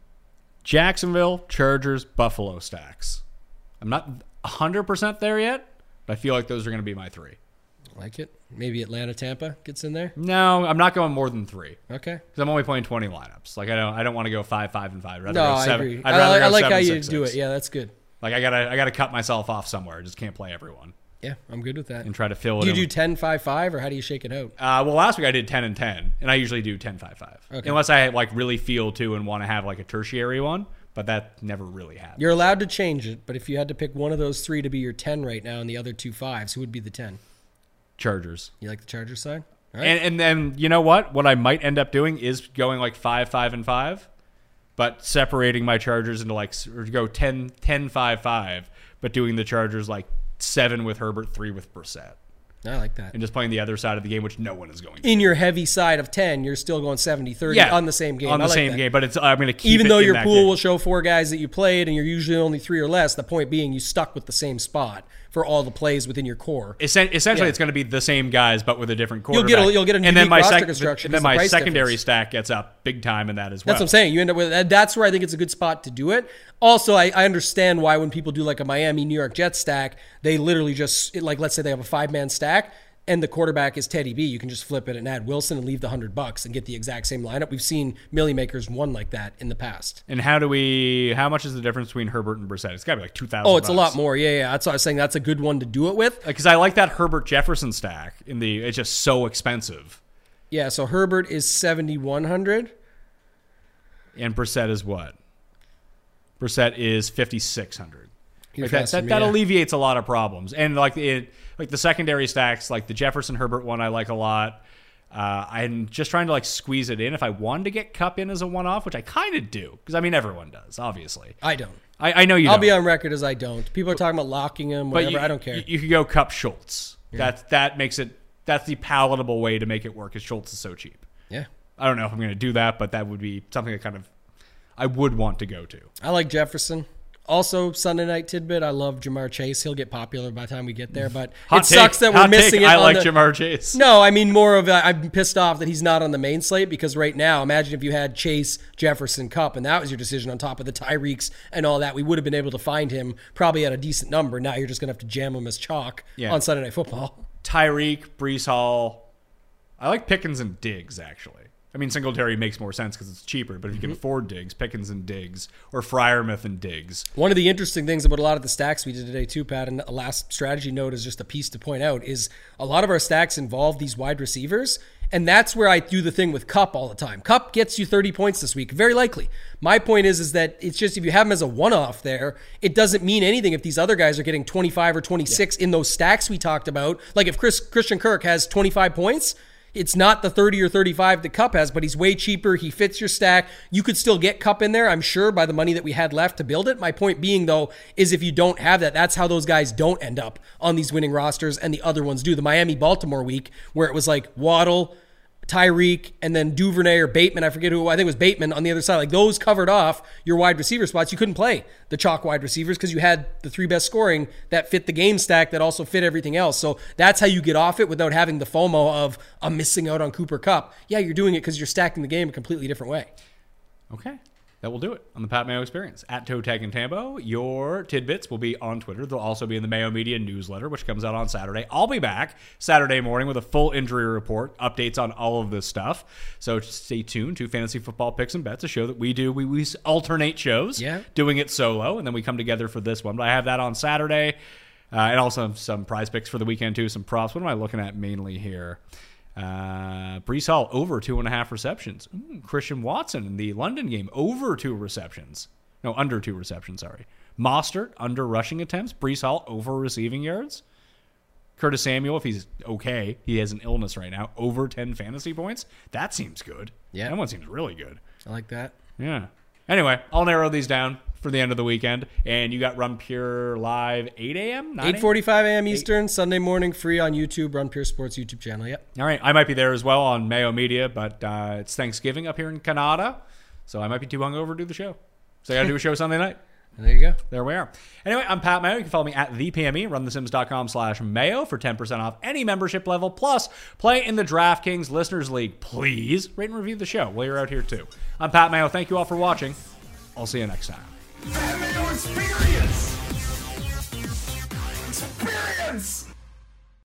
Speaker 3: Jacksonville, Chargers, Buffalo stacks. I'm not 100% there yet, but I feel like those are going to be my three.
Speaker 4: Like it. Maybe Atlanta Tampa gets in there.
Speaker 3: No, I'm not going more than three.
Speaker 4: Okay.
Speaker 3: Because I'm only playing 20 lineups. Like I don't, I don't want to go five, five, and five. I'd rather
Speaker 4: No,
Speaker 3: go
Speaker 4: I
Speaker 3: seven.
Speaker 4: agree.
Speaker 3: I'd
Speaker 4: I,
Speaker 3: rather
Speaker 4: like-
Speaker 3: go
Speaker 4: I like
Speaker 3: seven,
Speaker 4: how you
Speaker 3: six,
Speaker 4: do
Speaker 3: six.
Speaker 4: it. Yeah, that's good.
Speaker 3: Like I gotta, I gotta cut myself off somewhere. I just can't play everyone
Speaker 4: Yeah, I'm good with that.
Speaker 3: and try to fill it.
Speaker 4: Do you
Speaker 3: in.
Speaker 4: do 10 5 5 or how do you shake it out?
Speaker 3: Uh, well, last week I did 10 and 10, and I usually do 10, 5, 5.
Speaker 4: Okay.
Speaker 3: Unless I like really feel to and want to have like a tertiary one, but that never really happens.
Speaker 4: You're allowed to change it, but if you had to pick one of those three to be your 10 right now and the other two fives, who would be the 10?
Speaker 3: Chargers.
Speaker 4: You like the Chargers side? Right.
Speaker 3: And and then you know what? What I might end up doing is going like 5, 5, and 5, but separating my Chargers into like, or go 10, 10, 5, 5, but doing the Chargers like 7 with Herbert, 3 with Brissett.
Speaker 4: I like that.
Speaker 3: and just playing the other side of the game, which no one is going to.
Speaker 4: In your heavy side of 10, you're still going 70 30
Speaker 3: Yeah,
Speaker 4: on the same game.
Speaker 3: On the
Speaker 4: like
Speaker 3: same
Speaker 4: that.
Speaker 3: game, but it's I'm going to keep
Speaker 4: Even though your pool
Speaker 3: game.
Speaker 4: will show four guys that you played and you're usually only three or less, the point being you stuck with the same spot for all the plays within your core.
Speaker 3: Essen- essentially,
Speaker 4: Yeah.
Speaker 3: it's going to be the same guys, but with a different
Speaker 4: You'll get a- you'll get a
Speaker 3: and then my
Speaker 4: roster
Speaker 3: sec-
Speaker 4: construction
Speaker 3: And then my
Speaker 4: price
Speaker 3: secondary
Speaker 4: difference.
Speaker 3: stack gets up big time in that as well.
Speaker 4: That's what I'm saying. You end up with that's where I think it's a good spot to do it. Also, I, I understand why when people do like a Miami New York Jets stack, they literally just like let's say they have a five man stack and the quarterback is Teddy B. You can just flip it and add Wilson and leave the hundred bucks and get the exact same lineup. We've seen Milly Makers won like that in the past.
Speaker 3: And how do we? How much is the difference between Herbert and Brissett? It's got to be like two thousand.
Speaker 4: Oh, it's a lot more. Yeah, yeah. That's why I was saying that's a good one to do it with.
Speaker 3: Uh, because I like that Herbert Jefferson stack. In the it's just so expensive,
Speaker 4: Yeah. So Herbert is seventy one hundred.
Speaker 3: and Brissett is what? Brissett is fifty six hundred. Like that, that, that
Speaker 4: yeah.
Speaker 3: alleviates a lot of problems. And like it, like the secondary stacks, like the Jefferson Herbert one, I like a lot. Uh, I'm just trying to like squeeze it in. If I wanted to get Kupp in as a one off, which I kind of do, because I mean everyone does, obviously.
Speaker 4: I don't.
Speaker 3: I, I know you.
Speaker 4: I'll
Speaker 3: don't.
Speaker 4: be on record as I don't. People are talking about locking him.
Speaker 3: but
Speaker 4: Whatever.
Speaker 3: you,
Speaker 4: I don't care.
Speaker 3: You, you could go Kupp Schultz. That that makes it. That's the palatable way to make it work. Because Schultz is so cheap.
Speaker 4: yeah.
Speaker 3: I don't know if I'm going to do that, but that would be something that kind of I would want to go to.
Speaker 4: I like Jefferson. Also, Sunday night tidbit. I love Ja'Marr Chase. He'll get popular by the time we get there, but
Speaker 3: Hot
Speaker 4: it
Speaker 3: take,
Speaker 4: sucks that we're
Speaker 3: hot
Speaker 4: missing
Speaker 3: take.
Speaker 4: it.
Speaker 3: I
Speaker 4: on
Speaker 3: like
Speaker 4: the-
Speaker 3: Ja'Marr Chase.
Speaker 4: No, I mean more of I'm pissed off that he's not on the main slate because right now, imagine if you had Chase, Jefferson, Kupp, and that was your decision on top of the Tyreeks and all that. We would have been able to find him probably at a decent number. Now you're just going to have to jam him as chalk
Speaker 3: Yeah.
Speaker 4: on Sunday Night Football.
Speaker 3: Tyreek, Breece Hall. I like Pickens and Diggs actually. I mean, Singletary makes more sense because it's cheaper, but if you
Speaker 4: Mm-hmm.
Speaker 3: can afford Diggs, Pickens and Diggs, or Freiermuth and Diggs.
Speaker 4: One of the interesting things about a lot of the stacks we did today too, Pat, and a last strategy note is just a piece to point out is a lot of our stacks involve these wide receivers. And that's where I do the thing with Kupp all the time. Kupp gets you 30 points this week, very likely. My point is, is that it's just if you have him as a one-off there, it doesn't mean anything if these other guys are getting 25 or 26 in those stacks we talked about. Like if Chris Christian Kirk has 25 points, it's not the 30 or 35 that Kupp has, but he's way cheaper. He fits your stack. You could still get Kupp in there, I'm sure, by the money that we had left to build it. My point being, though, is if you don't have that, that's how those guys don't end up on these winning rosters, and the other ones do. The Miami Baltimore week, where it was like Waddle, Tyreek, and then Duvernay or Bateman. I forget who. I think it was Bateman on the other side. Like those covered off your wide receiver spots. You couldn't play the chalk wide receivers because you had the three best scoring that fit the game stack that also fit everything else. So that's how you get off it without having the FOMO of I'm missing out on Cooper Kupp. Yeah, you're doing it because you're stacking the game a completely different way.
Speaker 3: Okay. That will do it on the Pat Mayo Experience. At Toe Tag and Tambo, your tidbits will be on Twitter. They'll also be in the Mayo Media newsletter, which comes out on Saturday. I'll be back Saturday morning with a full injury report, updates on all of this stuff. So stay tuned to Fantasy Football Picks and Bets, a show that we do. We, we alternate shows,
Speaker 4: Yeah.
Speaker 3: doing it solo, and then we come together for this one. But I have that on Saturday, uh, and also some prize picks for the weekend, too, some props. What am I looking at mainly here? Uh, Breece Hall over two and a half receptions. Ooh, Christian Watson in the London game over two receptions. No, under two receptions. Sorry. Mostert under rushing attempts. Breece Hall over receiving yards. Curtis Samuel, if he's okay, he has an illness right now. Over ten fantasy points. That seems good.
Speaker 4: Yeah.
Speaker 3: that one seems really good.
Speaker 4: I like that.
Speaker 3: Yeah. Anyway, I'll narrow these down for the end of the weekend. And you got Run Pure live 8 a.m.
Speaker 4: 8:45 a.m. Eastern, Sunday morning, free on YouTube. Run Pure Sports YouTube channel. Yep.
Speaker 3: All right, I might be there as well on Mayo Media, but uh, it's Thanksgiving up here in Canada, so I might be too hungover to do the show. So I got to do a show Sunday night.
Speaker 4: There you go.
Speaker 3: There we are. Anyway, I'm Pat Mayo. You can follow me at the PME, runthesims.com slash Mayo for 10% off any membership level. Plus, play in the DraftKings Listeners League. Please rate and review the show while you're out here, too. I'm Pat Mayo. Thank you all for watching. I'll see you next time.
Speaker 2: Mayo Experience! Experience!